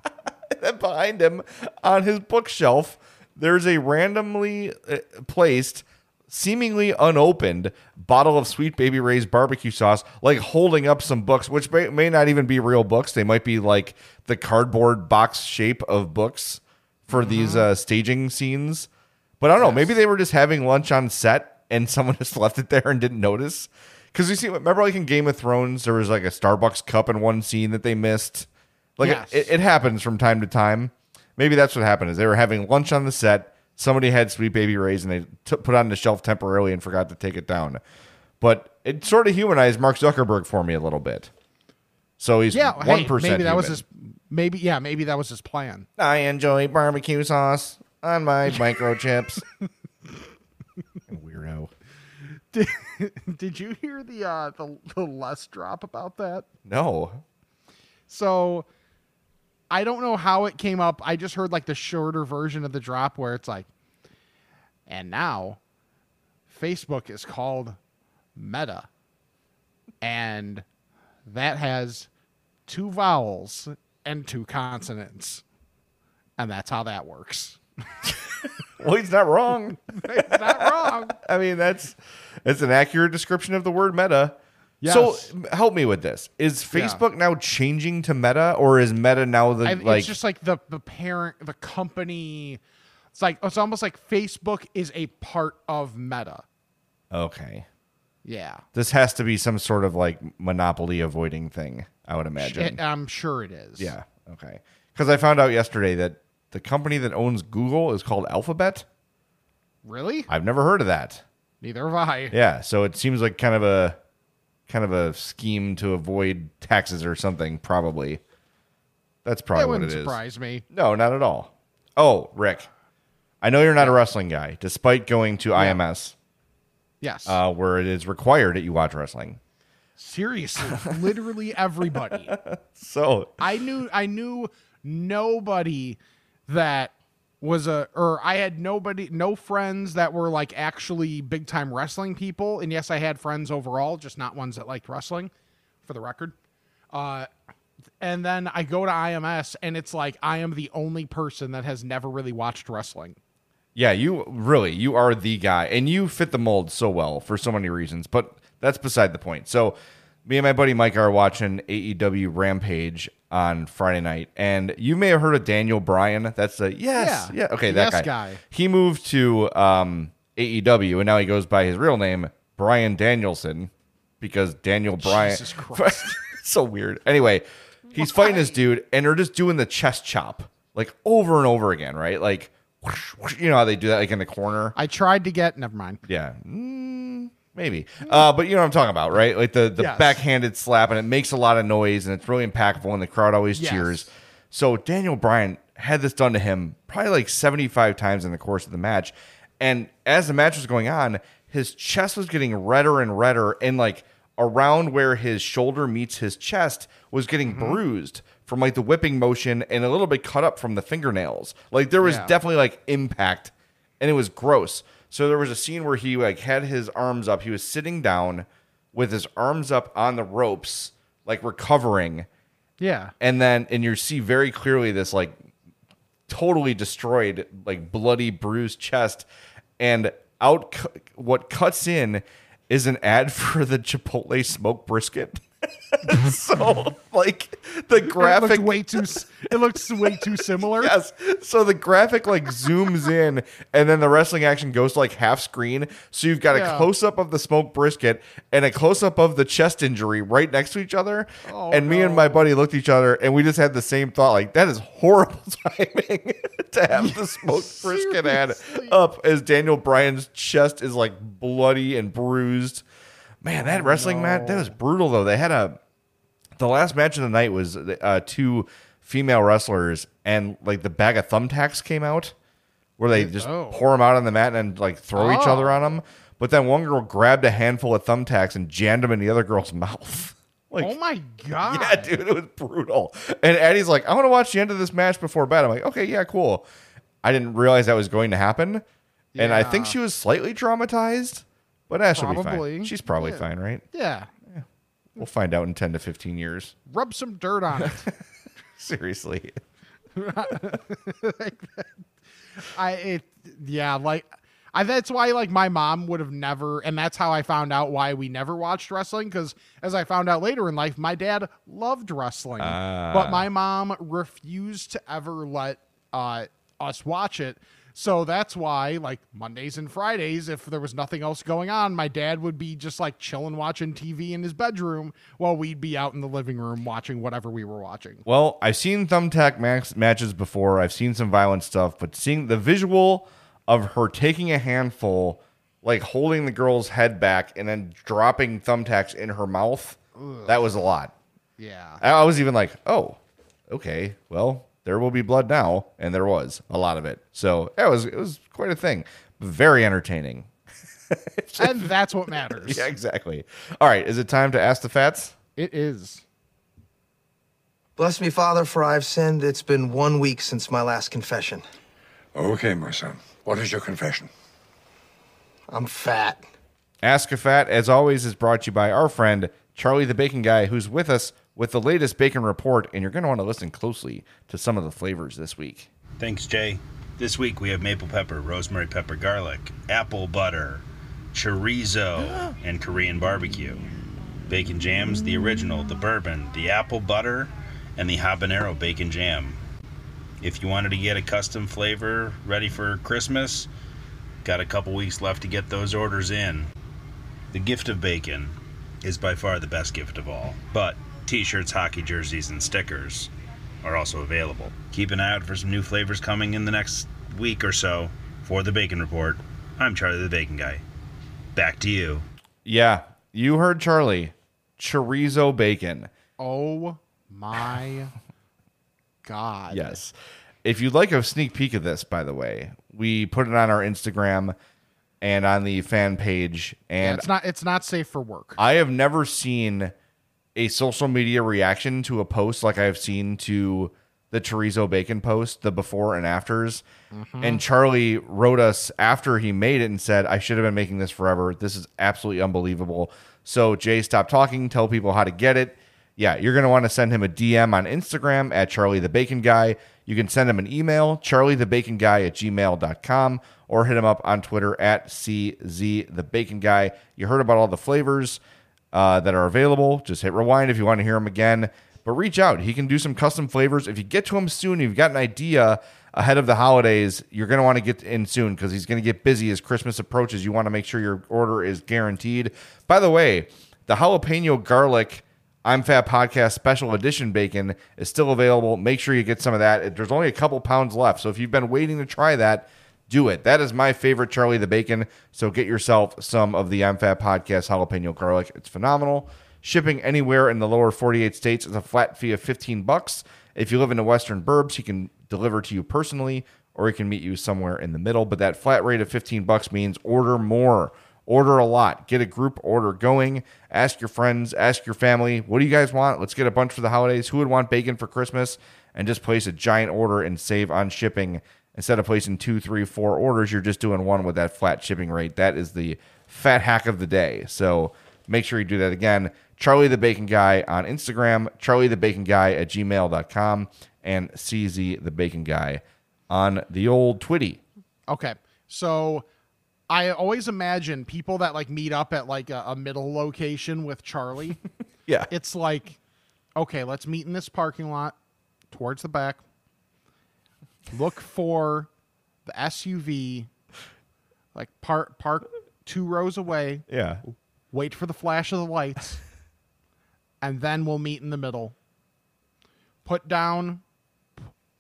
And behind him on his bookshelf, there's a randomly uh, placed, seemingly unopened bottle of Sweet Baby Ray's barbecue sauce, like holding up some books, which may, may not even be real books. They might be like the cardboard box shape of books for these uh, staging scenes. But I don't know. Maybe they were just having lunch on set and someone just left it there and didn't notice. Because you see, remember, like in Game of Thrones, there was like a Starbucks cup in one scene that they missed. Like Yes. it, it happens from time to time. Maybe that's what happened. Is they were having lunch on the set. Somebody had Sweet Baby Ray's and they t- put it on the shelf temporarily and forgot to take it down. But it sort of humanized Mark Zuckerberg for me a little bit. So he's Yeah, one hey, maybe that was his. Maybe yeah, maybe that was his plan. I enjoy barbecue sauce on my microchips. Weirdo. Did, did you hear the uh the, the less drop about that? No. So I don't know how it came up. I just heard like the shorter version of the drop where it's like, and now Facebook is called Meta, and that has two vowels and two consonants, and that's how that works. Well, he's not wrong. It's not wrong. I mean, that's that's an accurate description of the word meta. Yes. So help me with this. Is Facebook now changing to Meta, or is Meta now the I, like? it's just like the the parent, the company. It's like it's almost like Facebook is a part of Meta. okay, Yeah, this has to be some sort of like monopoly avoiding thing. I would imagine. It- I'm sure it is. yeah. Okay. Because I found out yesterday that the company that owns Google is called Alphabet. Really? I've never heard of that. Neither have I. Yeah. So it seems like kind of a kind of a scheme to avoid taxes or something. Probably. That's probably that what it wouldn't surprise me. No, not at all. Oh, Rick, I know you're not a wrestling guy, despite going to IMS, Yes. uh, where it is required that you watch wrestling. Seriously, literally everybody. So, I knew I knew nobody that was a or I had nobody no friends that were like actually big time wrestling people and yes I had friends overall just not ones that liked wrestling for the record. Uh and then I go to IMS and it's like I am the only person that has never really watched wrestling. yeah, you really you are the guy, and you fit the mold so well for so many reasons. But that's beside the point. So, me and my buddy Mike are watching AEW Rampage on Friday night, and you may have heard of Daniel Bryan. That's the yes, Yeah, yeah, okay, that yes guy. guy. He moved to um, AEW, and now he goes by his real name, Bryan Danielson, because Daniel Bryan. Jesus Christ. so weird. Anyway, he's fighting this dude, and they're just doing the chest chop like over and over again, right? Like, whoosh, whoosh, you know how they do that, like in the corner. I tried to get. Never mind. Yeah, mm, maybe. Uh, but you know what I'm talking about, right? Like the the Yes. backhanded slap, and it makes a lot of noise, and it's really impactful, and the crowd always Yes. cheers. So Daniel Bryan had this done to him probably like 75 times in the course of the match, and as the match was going on, his chest was getting redder and redder, and like around where his shoulder meets his chest was getting Mm-hmm. bruised from like the whipping motion and a little bit cut up from the fingernails. Like there was Yeah. definitely like impact and it was gross. So there was a scene where he like had his arms up. He was sitting down with his arms up on the ropes, like recovering, Yeah. and then and you see very clearly this like totally destroyed, like bloody, bruised chest, and out cu- what cuts in is an ad for the Chipotle smoked brisket. so like the It graphic looked way too. It looks way too similar. yes. So the graphic like zooms in and then the wrestling action goes to like half screen. So you've got a close up of the smoked brisket and a close up of the chest injury right next to each other. Oh, and me and my buddy looked at each other and we just had the same thought like that is horrible timing to have the smoked brisket ad up as Daniel Bryan's chest is like bloody and bruised. Man, that wrestling match that was brutal though. They had a the last match of the night was uh, two female wrestlers, and like the bag of thumbtacks came out, where they just Oh. pour them out on the mat and like throw each Oh. other on them. But then one girl grabbed a handful of thumbtacks and jammed them in the other girl's mouth. like, oh my god. yeah, dude, it was brutal. And Eddie's like, I want to watch the end of this match before bed. I'm like, okay, yeah, cool. I didn't realize that was going to happen, and I think she was slightly traumatized, but that she'll be Probably. fine. She's probably Yeah. fine, right? Yeah. We'll find out in ten to fifteen years. Rub some dirt on it. Seriously. I it yeah, like I that's why like my mom would have never and that's how I found out why we never watched wrestling cuz as I found out later in life my dad loved wrestling but my mom refused to ever let uh us watch it. So that's why like Mondays and Fridays if there was nothing else going on my dad would be just like chilling watching TV in his bedroom while we'd be out in the living room watching whatever we were watching. Well, I've seen thumbtack max matches before. I've seen some violent stuff, but seeing the visual of her taking a handful, like holding the girl's head back and then dropping thumbtacks in her mouth, that was a lot. Yeah. I was even like, oh, okay, well, there will be blood now, and there was a lot of it. So it was it was quite a thing, very entertaining. and that's what matters. Yeah, exactly. All right, is it time to ask the fats? It is. Bless me, Father, for I've sinned. It's been one week since my last confession. Okay, my son. What is your confession? I'm fat. Ask a Fat, as always, is brought to you by our friend Charlie the Bacon Guy, who's with us with the latest bacon report, and you're going to want to listen closely to some of the flavors this week. Thanks, Jay. This week we have maple pepper, rosemary pepper, garlic, apple butter, chorizo, and Korean barbecue. Bacon jams, the original, the bourbon, the apple butter, and the habanero bacon jam. If you wanted to get a custom flavor ready for Christmas, got a couple weeks left to get those orders in. The gift of bacon is by far the best gift of all, but t shirts, hockey jerseys, and stickers are also available. Keep an eye out for some new flavors coming in the next week or so. For the Bacon Report, I'm Charlie the Bacon Guy. Back to you. Yeah, you heard Charlie. Chorizo bacon. Oh my god. Yes. If you'd like a sneak peek of this, by the way, we put it on our Instagram and on the fan page. Yeah, And it's not it's not safe for work. I have never seen a social media reaction to a post like I've seen to the chorizo bacon post, the before and afters. Mm-hmm. And Charlie wrote us after he made it and said, I should have been making this forever. This is absolutely unbelievable. So, Jay, stop talking. Tell people how to get it. Yeah, you're going to want to send him a DM on Instagram at Charlie the Bacon Guy. You can send him an email, charliethebaconguy at gmail.com, or hit him up on Twitter at CZ the Bacon Guy. You heard about all the flavors. Uh, that are available. Just hit rewind if you want to hear them again. But reach out. He can do some custom flavors. If you get to him soon, you've got an idea ahead of the holidays, you're going to want to get in soon because he's going to get busy as Christmas approaches. You want to make sure your order is guaranteed. By the way, the jalapeno garlic I'm Fat Podcast Special Edition bacon is still available. Make sure you get some of that. There's only a couple pounds left. So if you've been waiting to try that, do it. That is my favorite Charlie the Bacon. So get yourself some of the I'm Podcast jalapeno garlic. It's phenomenal. Shipping anywhere in the lower 48 states is a flat fee of 15 bucks. If you live in the Western Burbs, he can deliver to you personally or he can meet you somewhere in the middle. But that flat rate of 15 bucks means order more. Order a lot. Get a group order going. Ask your friends, ask your family, what do you guys want? Let's get a bunch for the holidays. Who would want bacon for Christmas? And just place a giant order and save on shipping. Instead of placing two, three, four orders, you're just doing one with that flat shipping rate. That is the fat hack of the day. So make sure you do that again. Charlie the Bacon Guy on Instagram, Charlie the Bacon Guy at gmail.com, and CZ the Bacon Guy on the old Twitty. Okay. So I always imagine people that like meet up at like a, a middle location with Charlie. Yeah. it's like, okay, let's meet in this parking lot towards the back. Look for the SUV, like park park two rows away. Yeah. Wait for the flash of the lights, and then we'll meet in the middle. Put down,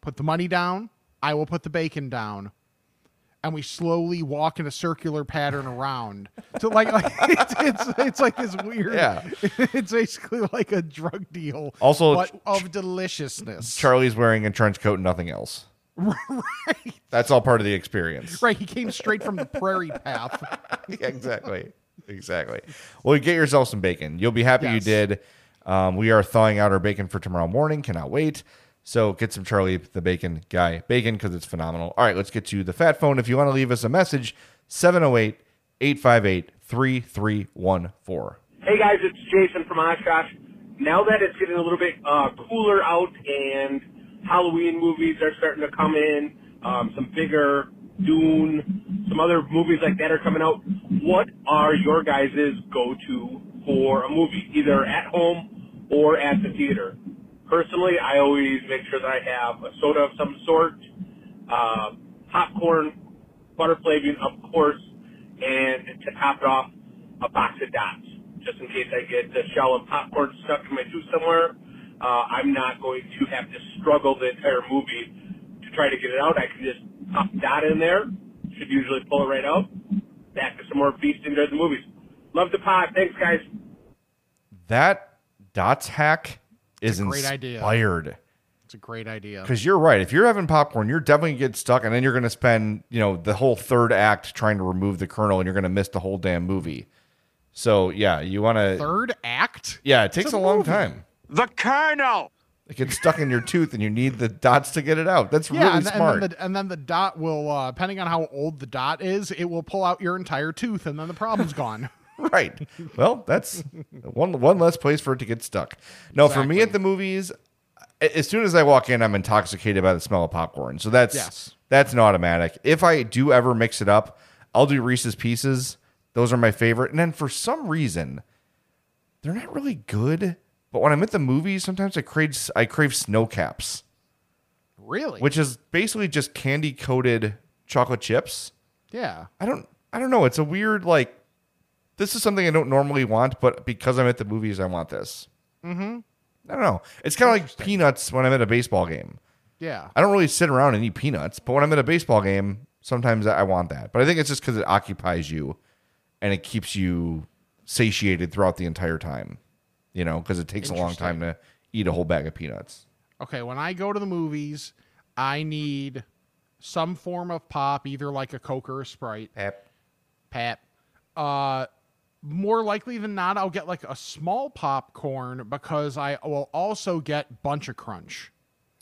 put the money down. I will put the bacon down and we slowly walk in a circular pattern around. So like, like it's, it's it's like this weird. Yeah. It's basically like a drug deal. Also, of deliciousness. Charlie's wearing a trench coat and nothing else. Right. That's all part of the experience. Right. He came straight from the prairie path. yeah, exactly. Exactly. Well, you get yourself some bacon. You'll be happy you did. Um, we are thawing out our bacon for tomorrow morning. Cannot wait. So get some Charlie the Bacon Guy bacon because it's phenomenal. All right, let's get to the fat phone. If you want to leave us a message, 708 858 3314. Hey guys, it's Jason from Oshkosh. Now that it's getting a little bit uh, cooler out and Halloween movies are starting to come in, um, some bigger Dune, some other movies like that are coming out. What are your guys' go-to for a movie, either at home or at the theater? Personally, I always make sure that I have a soda of some sort, uh, popcorn, butter flavoring, of course, and to top it off, a box of dots, just in case I get the shell of popcorn stuck in my tooth somewhere. Uh, I'm not going to have to struggle the entire movie to try to get it out. I can just pop a dot in there, should usually pull it right out. Back to some more feasting during the movies. Love the pod. Thanks, guys. That dots hack is a great idea. inspired. It's a great idea. Because you're right. If you're having popcorn, you're definitely gonna get stuck, and then you're going to spend, you know, the whole third act trying to remove the kernel, and you're going to miss the whole damn movie. So yeah, you want to. Third act. Yeah, it takes a a, long movie. time. The kernel. It gets stuck in your tooth, and you need the dots to get it out. That's Yeah, really and, th- smart. and then the and then the dot will, uh, depending on how old the dot is, it will pull out your entire tooth, and then the problem's gone. right. Well, that's one one less place for it to get stuck. No, for me at the movies, as soon as I walk in, I'm intoxicated by the smell of popcorn. So that's Yes. that's an automatic. If I do ever mix it up, I'll do Reese's Pieces. Those are my favorite. And then for some reason, they're not really good. But when I'm at the movies, sometimes I crave I crave Sno-Caps, Really? which is basically just candy coated chocolate chips. yeah. I don't I don't know. It's a weird like this is something I don't normally want, but because I'm at the movies, I want this. Mm-hmm. I don't know. It's kind of like peanuts when I'm at a baseball game. Yeah. I don't really sit around and eat peanuts, but when I'm at a baseball game, sometimes I want that. But I think it's just because it occupies you and it keeps you satiated throughout the entire time. You know, because it takes a long time to eat a whole bag of peanuts. Okay, when I go to the movies, I need some form of pop, either like a Coke or a Sprite. Pep. Pat. Uh, more likely than not, I'll get like a small popcorn because I will also get Buncha Crunch.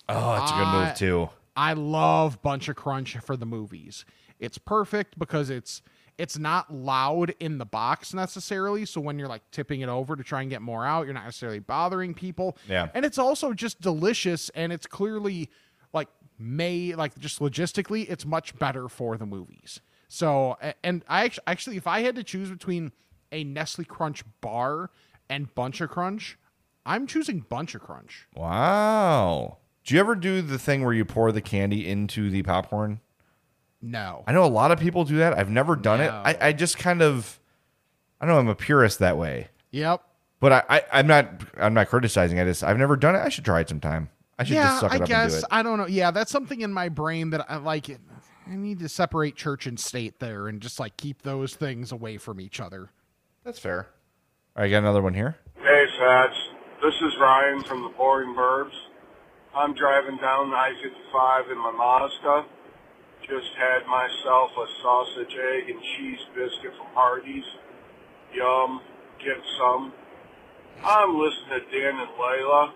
Oh, that's a good I- move too. I love Buncha Crunch for the movies. It's perfect because it's it's not loud in the box necessarily. So when you're like tipping it over to try and get more out, you're not necessarily bothering people. Yeah. And it's also just delicious and it's clearly like may like just logistically, it's much better for the movies. So and I actually actually if I had to choose between a Nestle Crunch bar and Buncha Crunch, I'm choosing Buncha Crunch. Wow. Do you ever do the thing where you pour the candy into the popcorn? No. I know a lot of people do that. I've never done it. I, I just kind of, I don't know. I'm a purist that way. Yep. But I, I, I'm not. I'm not criticizing. I just I've never done it. I should try it sometime. I should yeah, just suck it I up and do it. I don't know. Yeah, that's something in my brain that I like. It. I need to separate church and state there, and just like keep those things away from each other. That's fair. All right, got another one here. Hey, Fats. This is Ryan from the Boring Burbs. I'm driving down I-55 in my Mazda. Just had myself a sausage, egg, and cheese biscuit from Hardee's. Yum. Get some. I'm listening to Dan and Leila,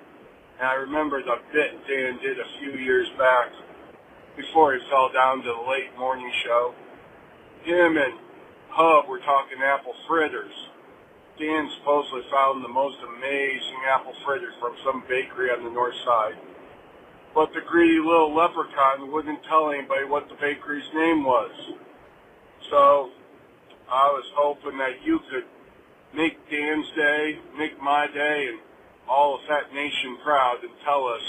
and I remember the bit Dan did a few years back before he fell down to the late morning show. Him and Hub were talking apple fritters. Dan supposedly found the most amazing apple fritter from some bakery on the north side. But the greedy little leprechaun wouldn't tell anybody what the bakery's name was. So I was hoping that you could make Dan's day, make my day, and all of that Nation proud and tell us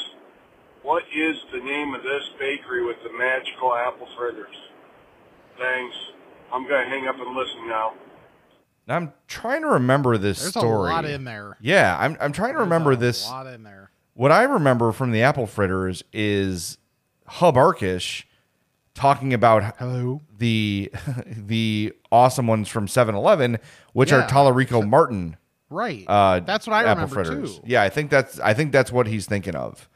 what is the name of this bakery with the magical apple fritters. Thanks. I'm going to hang up and listen now. Now I'm trying to remember this There's story. a lot in there. Yeah, I'm. I'm trying to There's remember a this. lot in there. What I remember from the apple fritters is Hub Arkush talking about Hello. the the awesome ones from 7-Eleven, which Yeah. are Talarico Martin. Right. Uh, That's what I apple remember fritters. too. Yeah, I think that's I think that's what he's thinking of.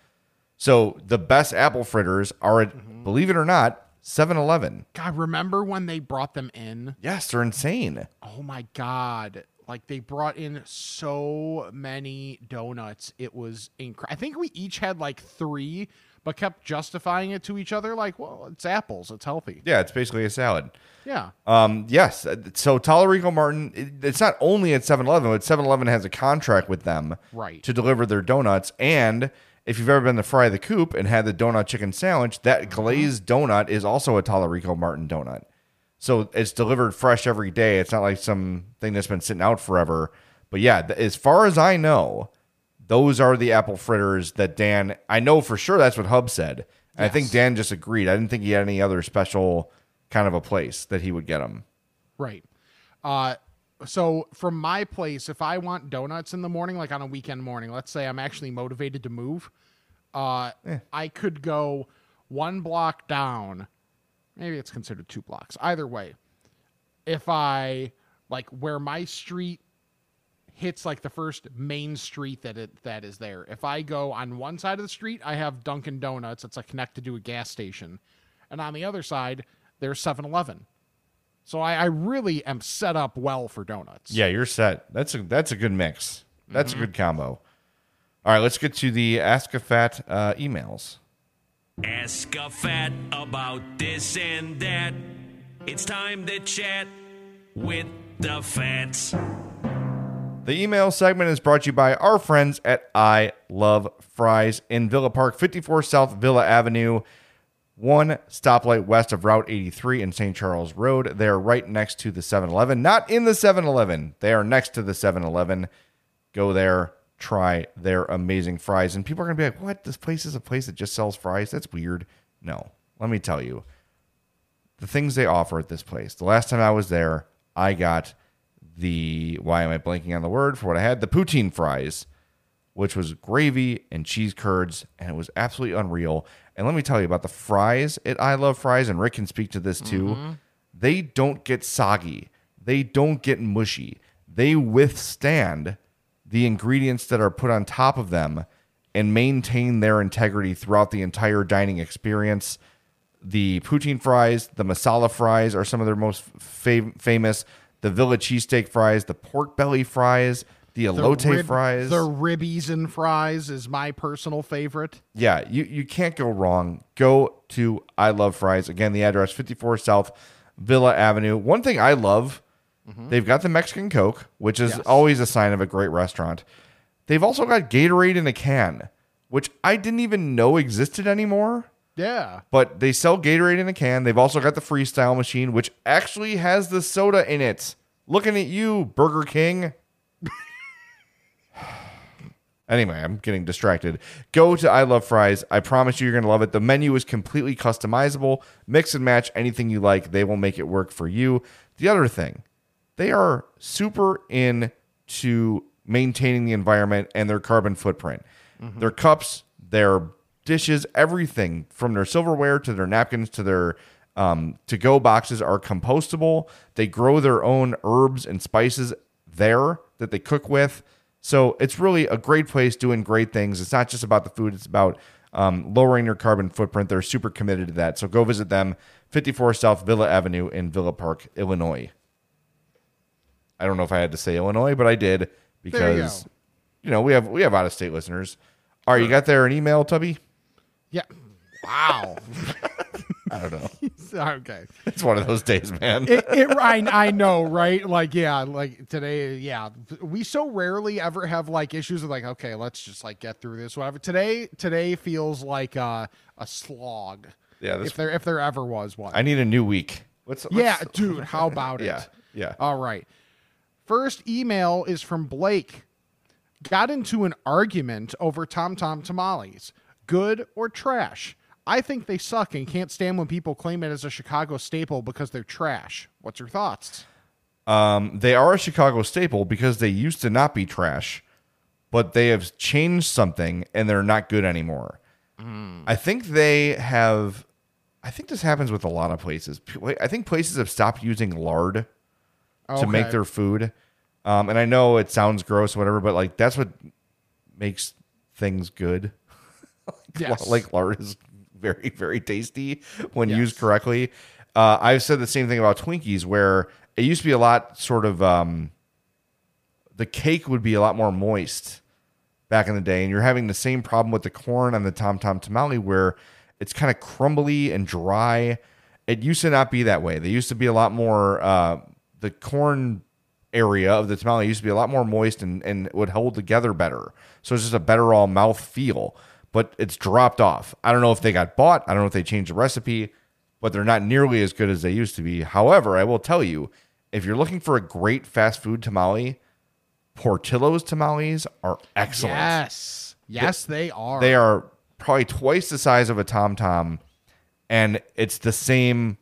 So the best apple fritters are, at, Mm-hmm. believe it or not, 7-Eleven. God, remember when they brought them in? Yes, they're insane. Oh my god. Like they brought in so many donuts. It was incredible. I think we each had like 3 but kept justifying it to each other like, well, it's apples, it's healthy. Yeah, it's basically a salad. Yeah. Um, yes. uh, So Talarico Martin, it- it's not only at 7-Eleven, but 7-Eleven has a contract with them Right. to deliver their donuts. And if you've ever been to Fry the Coop and had the donut chicken sandwich, that Mm-hmm. glazed donut is also a Talarico Martin donut. So it's delivered fresh every day. It's not like some thing that's been sitting out forever. But yeah, as far as I know, those are the apple fritters that Dan. I know for sure that's what Hub said. And I think Dan just agreed. I didn't think he had any other special kind of a place that he would get them. Right. Uh so from my place, if I want donuts in the morning, like on a weekend morning, let's say I'm actually motivated to move, uh I could go one block down. Maybe it's considered two blocks. Either way. If I like where my street hits like the first main street that it that is there. If I go on one side of the street, I have Dunkin' Donuts. It's like connected to a gas station, and on the other side, there's 7-Eleven. So I, I really am set up well for donuts. Yeah, you're set. That's a that's a good mix. That's a good combo. All right, let's get to the Ask a Fat uh, emails. Ask a fat about this and that. It's time to chat with the fats. The email segment is brought to you by our friends at I Love Frys in Villa Park, 54 South Villa Avenue, one stoplight west of Route 83 in St. Charles Road. They are right next to the 7 Eleven, not in the 7 Eleven. They are next to the 7 Eleven. Go there, try their amazing fries. And people are going to be like, what? This place is a place that just sells fries? That's weird. No, let me tell you the things they offer at this place. The last time I was there, I got the why am I blanking on the word for what I had? The poutine fries, which was gravy and cheese curds, and it was absolutely unreal. And let me tell you about the fries at I Love Frys, and Rick can speak to this too. Mm-hmm. They don't get soggy. They don't get mushy. They withstand the ingredients that are put on top of them and maintain their integrity throughout the entire dining experience the poutine fries, the masala fries are some of their most fav- famous. The Villa cheesesteak fries, the pork belly fries, the The rib- fries. The ribbies and fries is my personal favorite. yeah, you, you can't go wrong. Go to I Love Frys. Again, the address 54 South Villa Avenue. One thing I love, Mm-hmm. they've got the Mexican Coke, which is Yes. always a sign of a great restaurant. They've also got Gatorade in a can, which I didn't even know existed anymore. Yeah. But they sell Gatorade in a can. They've also got the freestyle machine, which actually has the soda in it. Looking at you, Burger King. Anyway, I'm getting distracted. Go to I Love Frys. I promise you, you're going to love it. The menu is completely customizable. Mix and match anything you like. They will make it work for you. The other thing, they are super into maintaining the environment and their carbon footprint. Their cups, their dishes, everything from their silverware to their napkins to their um, to go boxes are compostable. They grow their own herbs and spices there that they cook with. So it's really a great place doing great things. It's not just about the food, it's about um, lowering your carbon footprint. They're super committed to that. So go visit them, 54 South Villa Avenue in Villa Park, Illinois. I don't know if I had to say Illinois, but I did because go. you know we have we have out of state listeners. All right, you got there an email, Tubby? Yeah. Wow. I don't know. okay. It's one of those days, man. it, it I, I know, right? Like, yeah, like today, yeah. We so rarely ever have like issues with like, okay, let's just like get through this, whatever. Today, today feels like uh, a slog. Yeah, this- if there if there ever was one. I need a new week. Let's, yeah, let's- dude, how about it? Yeah, yeah. All right. First email is from Blake. Got into an argument over Tom Tom tamales. Good or trash? I think they suck and can't stand when people claim it as a Chicago staple because they're trash. What's your thoughts? Um, they are a Chicago staple because they used to not be trash, but they have changed something and they're not good anymore. I think they have. I think this happens with a lot of places. I think places have stopped using lard to make their food. Um, and I know it sounds gross, or whatever, but like that's what makes things good. Yes. like lard is very very tasty when used correctly. Uh, I've said the same thing about Twinkies, where it used to be a lot sort of um, the cake would be a lot more moist back in the day, and you're having the same problem with the corn on the Tom Tom tamale, where it's kind of crumbly and dry. It used to not be that way. They used to be a lot more. Uh, the corn area of the tamale used to be a lot more moist and, and would hold together better. So it's just a better all mouth feel. But it's dropped off. I don't know if they got bought. I don't know if they changed the recipe, but they're not nearly as good as they used to be. However, I will tell you, if you're looking for a great fast food tamale, Portillo's tamales are excellent. Yes. Yes, they are. They are probably twice the size of a Tom Tom, and it's the same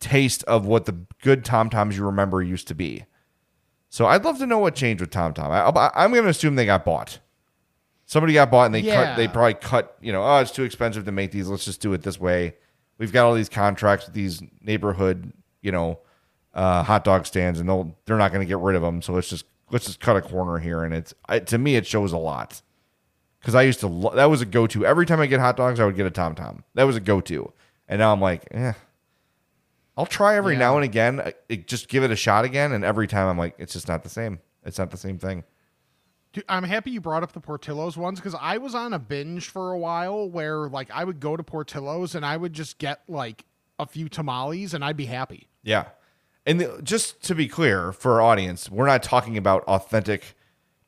taste of what the good Tom Toms you remember used to be. So I'd love to know what changed with Tom Tom. I, I'm going to assume they got bought. Somebody got bought and they Yeah. cut. They probably cut. You know, oh, it's too expensive to make these. Let's just do it this way. We've got all these contracts with these neighborhood, you know, uh, hot dog stands, and they'll they're not going to get rid of them. So let's just let's just cut a corner here. And it's I, to me, it shows a lot because I used to lo- that was a go to every time I get hot dogs, I would get a Tom Tom. That was a go to, and now I'm like, eh. I'll try every Yeah. now and again, uh, it, just give it a shot again, and every time I'm like, it's just not the same. It's not the same thing. Dude, I'm happy you brought up the Portillo's ones because I was on a binge for a while where like I would go to Portillo's and I would just get like a few tamales and I'd be happy. Yeah. And the, just to be clear for our audience, we're not talking about authentic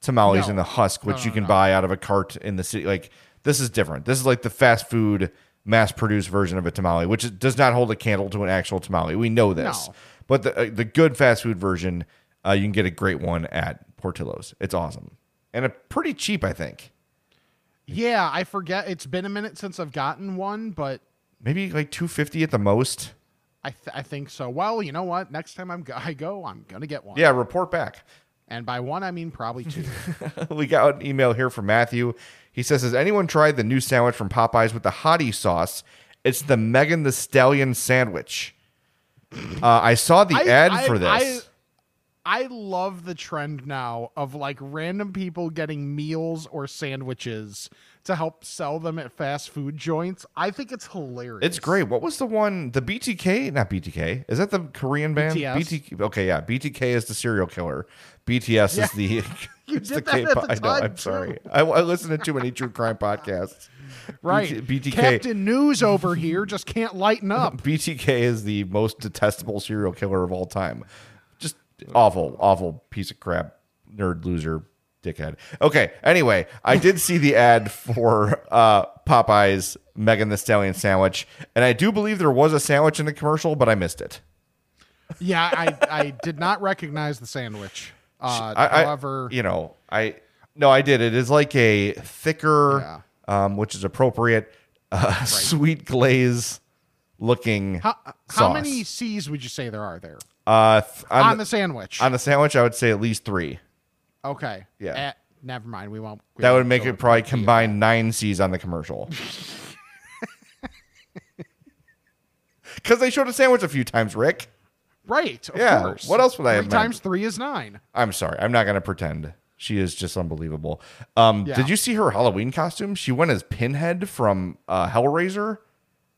tamales No. in the husk, which No, you can no. buy out of a cart in the city. Like this is different. This is like the fast food, mass produced version of a tamale, which does not hold a candle to an actual tamale. We know this, No. but the uh, the good fast food version, uh, you can get a great one at Portillo's. It's awesome and a pretty cheap, I think. Yeah, I forget. It's been a minute since I've gotten one, but Maybe like two fifty at the most. I th- I think so. Well, you know what? Next time I'm go- I go, I'm gonna get one. Yeah, report back. And by one, I mean probably two. we got an email here from Matthew. He says, Has anyone tried the new sandwich from Popeyes with the hottie sauce? It's the Megan Thee Stallion sandwich. Uh, I saw the I- ad I- for this. I love the trend now of like random people getting meals or sandwiches to help sell them at fast food joints. I think it's hilarious. it's great. What was the one? The BTK? Not BTK. Is that the Korean band? BTS. BTK. Okay, yeah. BTK is the serial killer. BTS Yeah. is the. You it's did that at the I know. I'm sorry. I, I listen to too many true crime podcasts. right. BT, BTK. Captain News over here just can't lighten up. BTK is the most detestable serial killer of all time. Just awful, awful piece of crap, nerd loser, dickhead. Okay. Anyway, I did see the ad for uh, Popeyes Megan Thee Stallion sandwich, and I do believe there was a sandwich in the commercial, but I missed it. yeah, I I did not recognize the sandwich. Uh, I, I- however, you know, I No, I did. It is like a thicker, um, which is appropriate, uh, sweet glaze looking How, how many C's would you say there are there? Uh, th- On the sandwich. On the sandwich, I would say at least three. Okay. Yeah. Eh, never mind. We won't. we That would won't make it probably combine nine C's on the commercial. Because they showed a sandwich a few times, Rick. Right. Of Yeah, course. what else would I Three have meant? times three is nine. I'm sorry. I'm not going to pretend. She is just unbelievable. Um, Yeah. Did you see her Halloween costume? She went as Pinhead from uh, Hellraiser.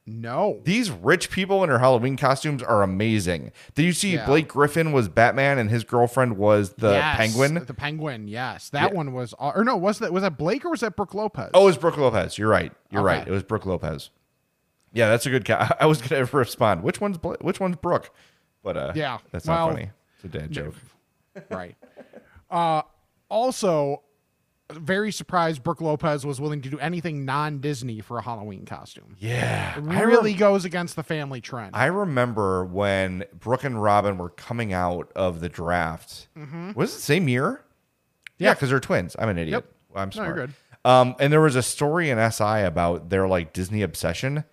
No. These rich people in her Halloween costumes are amazing. Did you see Yeah. Blake Griffin was Batman and his girlfriend was the Yes, Penguin? The penguin. Yes, that Yeah. one was. Or no, was that was that Blake or was that Brooke Lopez? Oh, it was Brooke Lopez. You're right. You're right. It was Brooke Lopez. Yeah, that's a good. Ca- I was gonna respond. Which one's Bla- which one's Brooke? But uh, Yeah, that's well, not funny. It's a dad joke. right. Uh, also, very surprised Brooke Lopez was willing to do anything non-Disney for a Halloween costume. Yeah, It really rem- goes against the family trend. I remember when Brooke and Robin were coming out of the draft. Mhm. Was it the same year? Yeah, because they're twins. I'm an idiot. Yep. I'm No, smart. good. Um, and there was a story in SI about their like Disney obsession.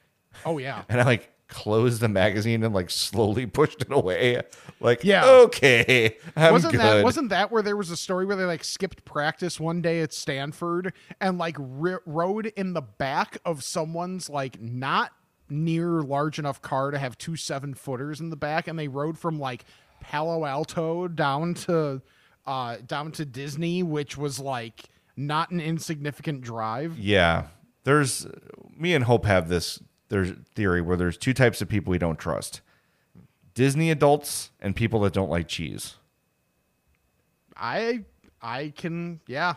Oh yeah. And I like closed the magazine and like slowly pushed it away. Like, Yeah. okay, I'm wasn't good. that wasn't that where there was a story where they like skipped practice one day at Stanford and like ri rode in the back of someone's like not near large enough car to have two seven footers in the back and they rode from like Palo Alto down to uh down to Disney which was like not an insignificant drive. Yeah. There's me and Hope have this there's theory where there's two types of people we don't trust. Disney adults and people that don't like cheese. I I can yeah,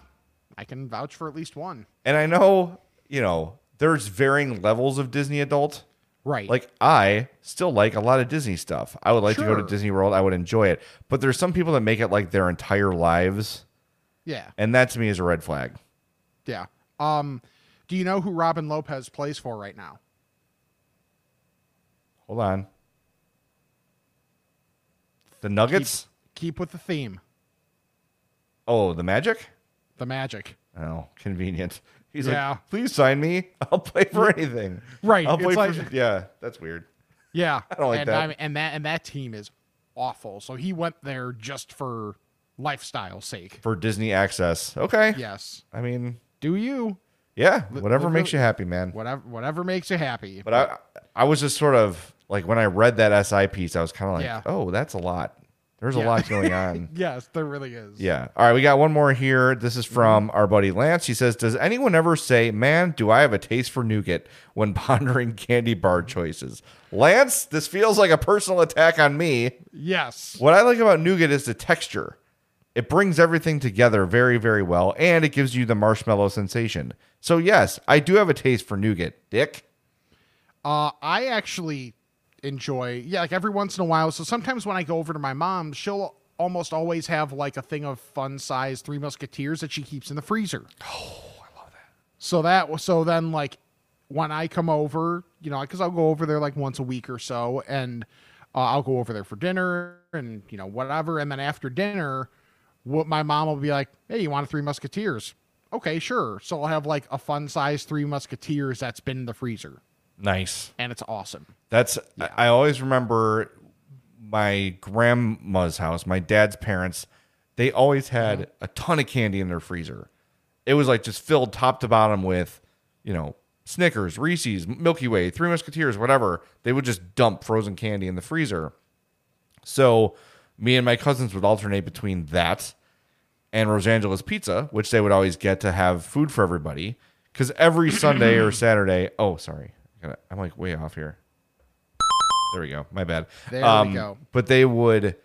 I can vouch for at least one. And I know, you know, there's varying levels of Disney adult. Right. Like I still like a lot of Disney stuff. I would like to go to Disney World. I would enjoy it. But there's some people that make it like their entire lives. Yeah. And that to me is a red flag. Yeah. Um, do you know who Robin Lopez plays for right now? Hold on. The Nuggets? Keep with the theme. Oh, the Magic? The Magic. Oh, convenient. He's Yeah. like, please sign me. I'll play for anything. Right, I'll it's play like- for. Yeah, that's weird. Yeah. I don't like and that. I mean, and that and that team is awful. So he went there just for lifestyle sake. For Disney access. Okay. Yes. I mean, Do you? yeah, whatever live makes you happy, man. Whatever whatever makes you happy. But I, I was just sort of like when I read that SI piece, I was kind of like, Yeah. oh, that's a lot. There's a lot going on. yes, there really is. Yeah. All right, we got one more here. This is from Mm-hmm. our buddy Lance. He says, "Does anyone ever say, "Man, do I have a taste for nougat?" when pondering candy bar choices?" Lance, this feels like a personal attack on me. Yes. What I like about nougat is the texture. It brings everything together very, very well, and it gives you the marshmallow sensation. So yes, I do have a taste for nougat. Dick. Uh, I actually enjoy, yeah, like every once in a while. So sometimes when I go over to my mom, she'll almost always have like a thing of fun size Three Musketeers that she keeps in the freezer. Oh, I love that. So that, so then like when I come over, you know, because I'll go over there like once a week or so, and uh, I'll go over there for dinner and you know whatever, and then after dinner, what my mom will be like, "Hey, you want a Three Musketeers?" Okay, sure. So I'll have like a fun size Three Musketeers that's been in the freezer Nice. and it's awesome. That's I I always remember my grandma's house, my dad's parents, they always had mm-hmm. a ton of candy in their freezer. It was like just filled top to bottom with, you know, Snickers, Reese's, Milky Way, Three Musketeers, whatever. They would just dump frozen candy in the freezer. So me and my cousins would alternate between that and Rosangela's Pizza, which they would always get to have food for everybody. Because every Sunday or Saturday, oh, sorry, I'm like way off here. There we go. My bad. Um, There we go. But they would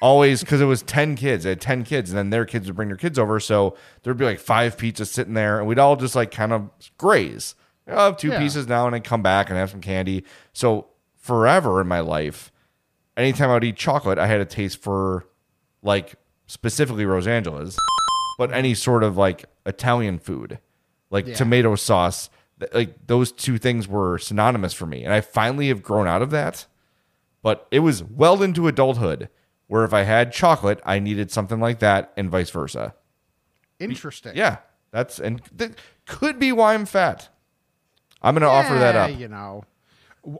always, because it was 10 kids, they had 10 kids, and then their kids would bring their kids over. So there'd be like five pizzas sitting there, and we'd all just like kind of graze. I'll have two Yeah. pieces now and then come back and have some candy. So forever in my life, anytime I would eat chocolate, I had a taste for like specifically Rosangela's, but any sort of like Italian food, like Yeah. tomato sauce. Like those two things were synonymous for me, and I finally have grown out of that. But it was well into adulthood where if I had chocolate, I needed something like that, and vice versa. Interesting. Yeah, that's and that could be why I'm fat. I'm gonna offer that up. You know.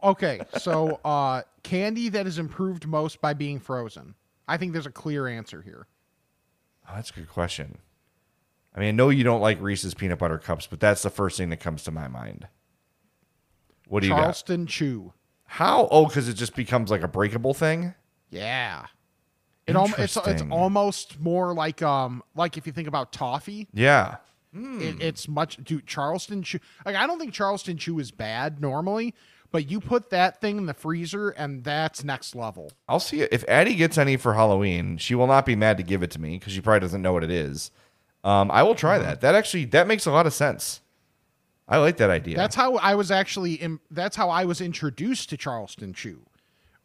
Okay, so uh, candy that is improved most by being frozen. I think there's a clear answer here. Oh, that's a good question. I mean, I know you don't like Reese's peanut butter cups, but that's the first thing that comes to my mind. What do you got? Charleston Chew. How? Oh, because it just becomes like a breakable thing. Yeah. It al- it's it's almost more like um like if you think about toffee. Yeah. It, it's much dude Charleston Chew. Like I don't think Charleston Chew is bad normally, but you put that thing in the freezer and that's next level. I'll see it. If Addie gets any for Halloween, she will not be mad to give it to me because she probably doesn't know what it is. Um, I will try that. That actually that makes a lot of sense. I like that idea. That's how I was actually. Im- that's how I was introduced to Charleston Chew,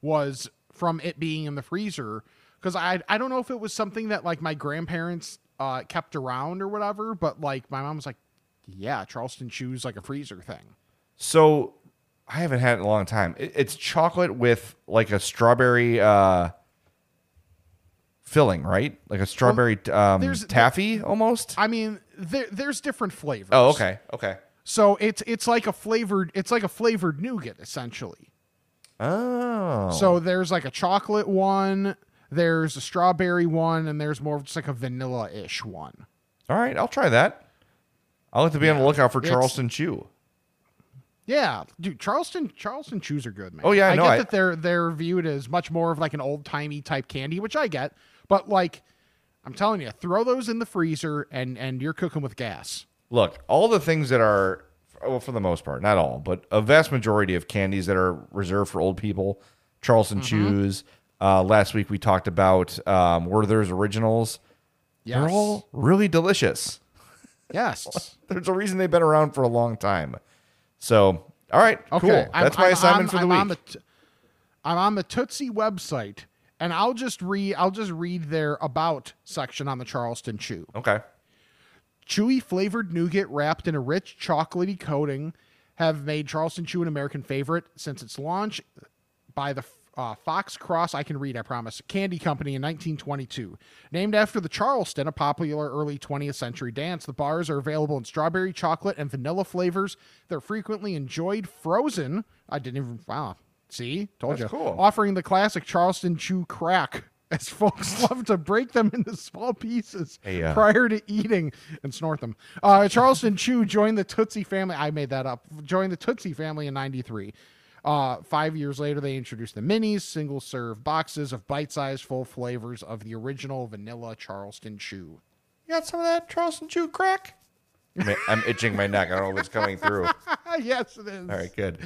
was from it being in the freezer. Because I I don't know if it was something that like my grandparents uh, kept around or whatever, but like my mom was like, yeah, Charleston Chew's like a freezer thing. so. I haven't had it in a long time. It, it's chocolate with like a strawberry uh, filling, right? Like a strawberry um, there's- taffy almost. I mean, there, there's different flavors. Oh, okay, okay. So it's it's like a flavored it's like a flavored nougat essentially. Oh, So there's like a chocolate one, there's a strawberry one, and there's more of just like a vanilla ish one. all right. I'll try that. I'll have to be on the lookout for Charleston Chew. Yeah, dude, Charleston Charleston chews are good, man. Oh, yeah, I no, get I- that they're they're viewed as much more of like an old timey type candy, which I get. But like, I'm telling you, throw those in the freezer and and you're cooking with gas. look, all the things that are, well, for the most part, not all, but a vast majority of candies that are reserved for old people, Charleston Mm-hmm. Chews. Uh, last week we talked about um, Werther's Originals. Yes. They're all really delicious. Yes. There's a reason they've been around for a long time. So, all right, Okay. cool. I'm- That's my I'm assignment on- for the I'm week. On the t- I'm on the Tootsie website, and I'll just read. I'll just read their about section on the Charleston Chew. okay. Chewy flavored nougat wrapped in a rich chocolatey coating have made Charleston Chew an American favorite since its launch by the uh, Fox Cross, I can read, I promise, Candy Company in 1922. Named after the Charleston, a popular early 20th century dance, the bars are available in strawberry, chocolate, and vanilla flavors. They're frequently enjoyed frozen. I didn't even, wow. See? Told That's you. cool. Offering the classic Charleston Chew crack. As folks love to break them into small pieces Hey, uh, prior to eating and snort them. Uh, Charleston Chew joined the Tootsie family. I made that up. Joined the Tootsie family in '93. Uh, five years later, they introduced the minis, single serve boxes of bite sized full flavors of the original vanilla Charleston Chew. You got some of that Charleston Chew crack? I'm, I'm itching my neck. I don't know if it's coming through. yes, it is. All right, good.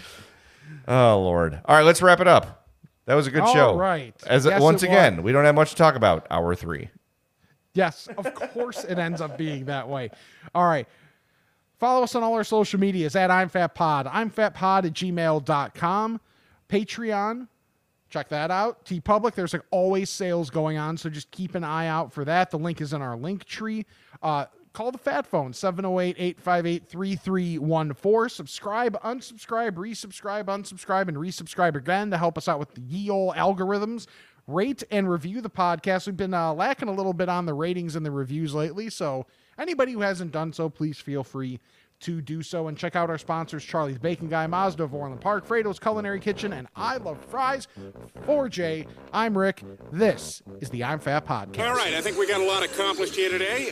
Oh Lord. All right, let's wrap it up. That was a good All show. right. As Yes, once again, was. we don't have much to talk about. Hour three. Yes, of course it ends up being that way. All right. Follow us on all our social medias at I'm Fat Pod. I'm Fat Pod at gmail.com. Patreon. Check that out. TeePublic. There's like always sales going on, so just keep an eye out for that. The link is in our link tree. Uh, call the Fat Phone 708 858 3314. Subscribe, unsubscribe, resubscribe, unsubscribe, and resubscribe again to help us out with the ye ol' algorithms. Rate and review the podcast. We've been uh, lacking a little bit on the ratings and the reviews lately, so anybody who hasn't done so, please feel free to do so and check out our sponsors Charlie's Bacon Guy, Mazda of Orland Park, Frato's Culinary Kitchen, and I Love Frys. For Jay, I'm Rick. This is the I'm Fat Podcast. All right, I think we got a lot accomplished here today.